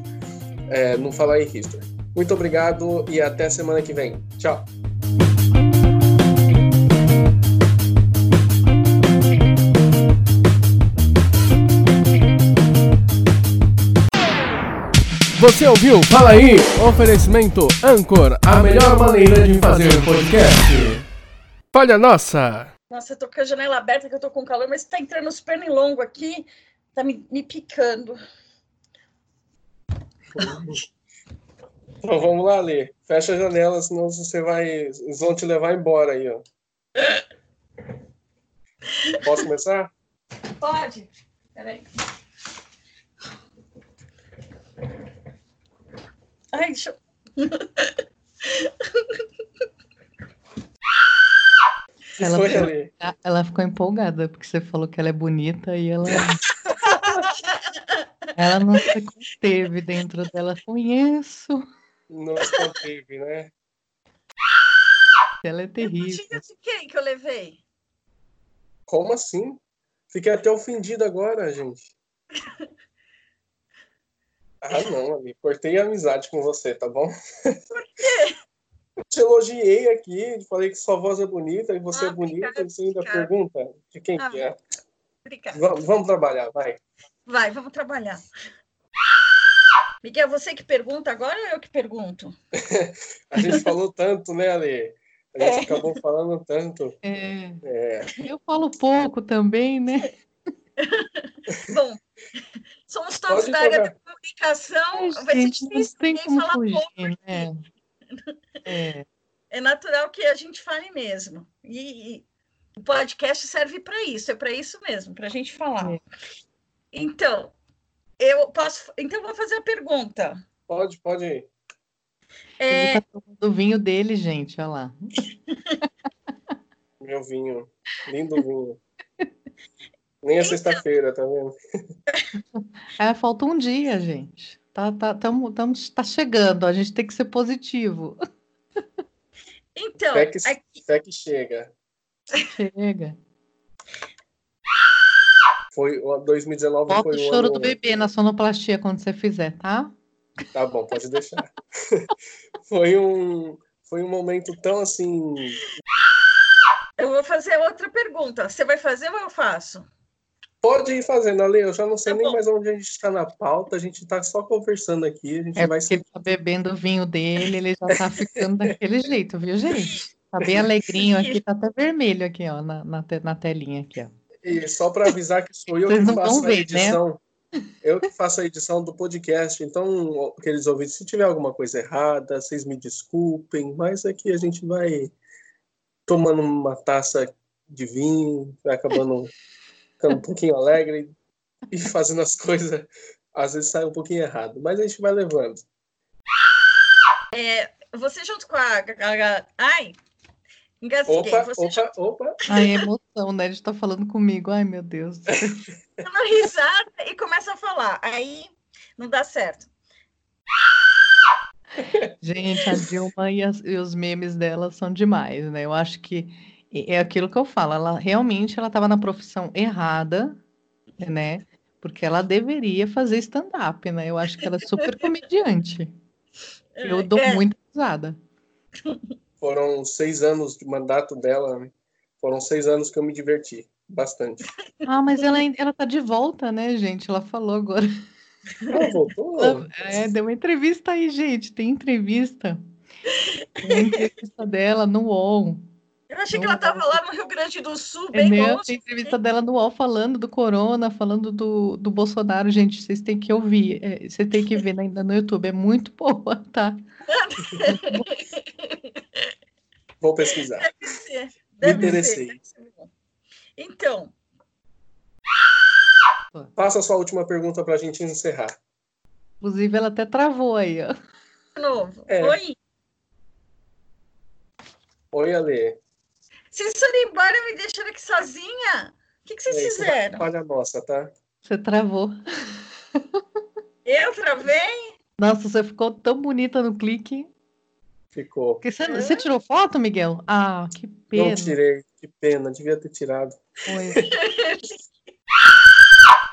é, no Falar em History. Muito obrigado e até semana que vem. Tchau! Você ouviu? Fala aí! Oferecimento Anchor, a melhor maneira de fazer podcast. Falha nossa! Nossa, eu tô com a janela aberta que eu tô com calor, mas tá entrando os pernilongos aqui, tá me, me picando. Então vamos lá, Lê. Fecha a janela, senão você vai. Eles vão te levar embora aí, ó. Posso começar? Pode. Peraí. Ai, deixa eu... Ela Foi, ficou, ela ficou empolgada, porque você falou que ela é bonita e ela. ela não se conteve dentro dela. Conheço. Não se conteve, né? Ela é Eu terrível. tinha de quem que eu levei? Como assim? Fiquei até ofendido agora, gente. Ah, não, Ali. Cortei a amizade com você, tá bom? Por quê? Eu te elogiei aqui, falei que sua voz é bonita e você Ah, é bonita, obrigada, e você ainda obrigada. pergunta de quem Ah, que é. Obrigada. Vamos, vamos trabalhar, vai. Vai, vamos trabalhar. Miguel, você que pergunta agora ou eu que pergunto? A gente falou tanto, né, Ale? A gente É. acabou falando tanto. É, É, eu falo pouco também, né? Bom, somos todos Pode da área comunicação. Ai, Vai ser gente, não difícil tem ninguém falar fugir, pouco né? É, É natural que a gente fale mesmo. E, e o podcast serve para isso, é para isso mesmo, para a gente falar. É. Então, eu posso. Então, vou fazer a pergunta. pode, pode ir. É, Ele tá tomando o vinho dele, gente, olha lá. Meu vinho. Lindo vinho. Nem é sexta-feira, tá vendo? É, falta um dia, gente. Tá, tá, tamo, tamo, tá chegando, a gente tem que ser positivo. então, Até que, aqui- até que chega. Chega. Foi, o 2019 Bota foi o o choro ano... do bebê na sonoplastia quando você fizer, tá? Tá bom, pode deixar. foi um foi um momento tão assim, eu vou fazer outra pergunta. Você vai fazer ou eu faço? Pode ir fazendo, Ale, eu já não sei Tá nem mais onde a gente está na pauta, a gente tá só conversando aqui, a gente É vai porque ele tá bebendo o vinho dele, ele já tá ficando daquele jeito, viu, gente? Tá bem alegrinho aqui, tá até vermelho aqui, ó, na, na, te- na telinha aqui, ó. E só para avisar que sou eu Vocês que faço vão a ver, né? edição. Eu que faço a edição do podcast, então, aqueles ouvintes, se tiver alguma coisa errada, vocês me desculpem, mas aqui a gente vai tomando uma taça de vinho, vai acabando ficando um pouquinho alegre e fazendo as coisas, às vezes sai um pouquinho errado, mas a gente vai levando. Você junto com a. ai! Engasguei. Opa, Você opa, opa. Ai, emoção, né? Ele tá falando comigo. Ai, meu Deus. dando risada e começa a falar. Aí não dá certo. Gente, a Dilma e, as- e os memes dela são demais, né? Eu acho que é aquilo que eu falo. Ela realmente ela estava na profissão errada, né? Porque ela deveria fazer stand-up, né? Eu acho que ela é super comediante. Eu dou É, muita risada. Foram seis anos de mandato dela, né? foram seis anos que eu me diverti bastante. Ah, mas ela, ela tá de volta, né, gente? Ela falou agora. Ela voltou? Ela- É, deu uma entrevista aí, gente. Tem entrevista. Tem entrevista dela no UOL. Eu achei que ela estava lá no Rio Grande do Sul, É bem meu, longe. tem entrevista dela no UOL falando do Corona, falando do, do Bolsonaro. Gente, vocês têm que ouvir. É, você tem que ver ainda no YouTube. É muito boa, tá? Vou pesquisar. ser, Me deve ser, interessei. deve ser bom. Então, Faça a sua última pergunta para a gente encerrar. Inclusive, ela até travou aí, ó. de novo. É. Oi. Oi, Ale. Vocês foram embora e me deixaram aqui sozinha? O que, que vocês É, fizeram? Falha nossa, tá? Você travou. Eu travei? Nossa, você ficou tão bonita no clique. Ficou. Você, você, tirou foto, Miguel? Ah, que pena. Não tirei, que pena, devia ter tirado. Foi.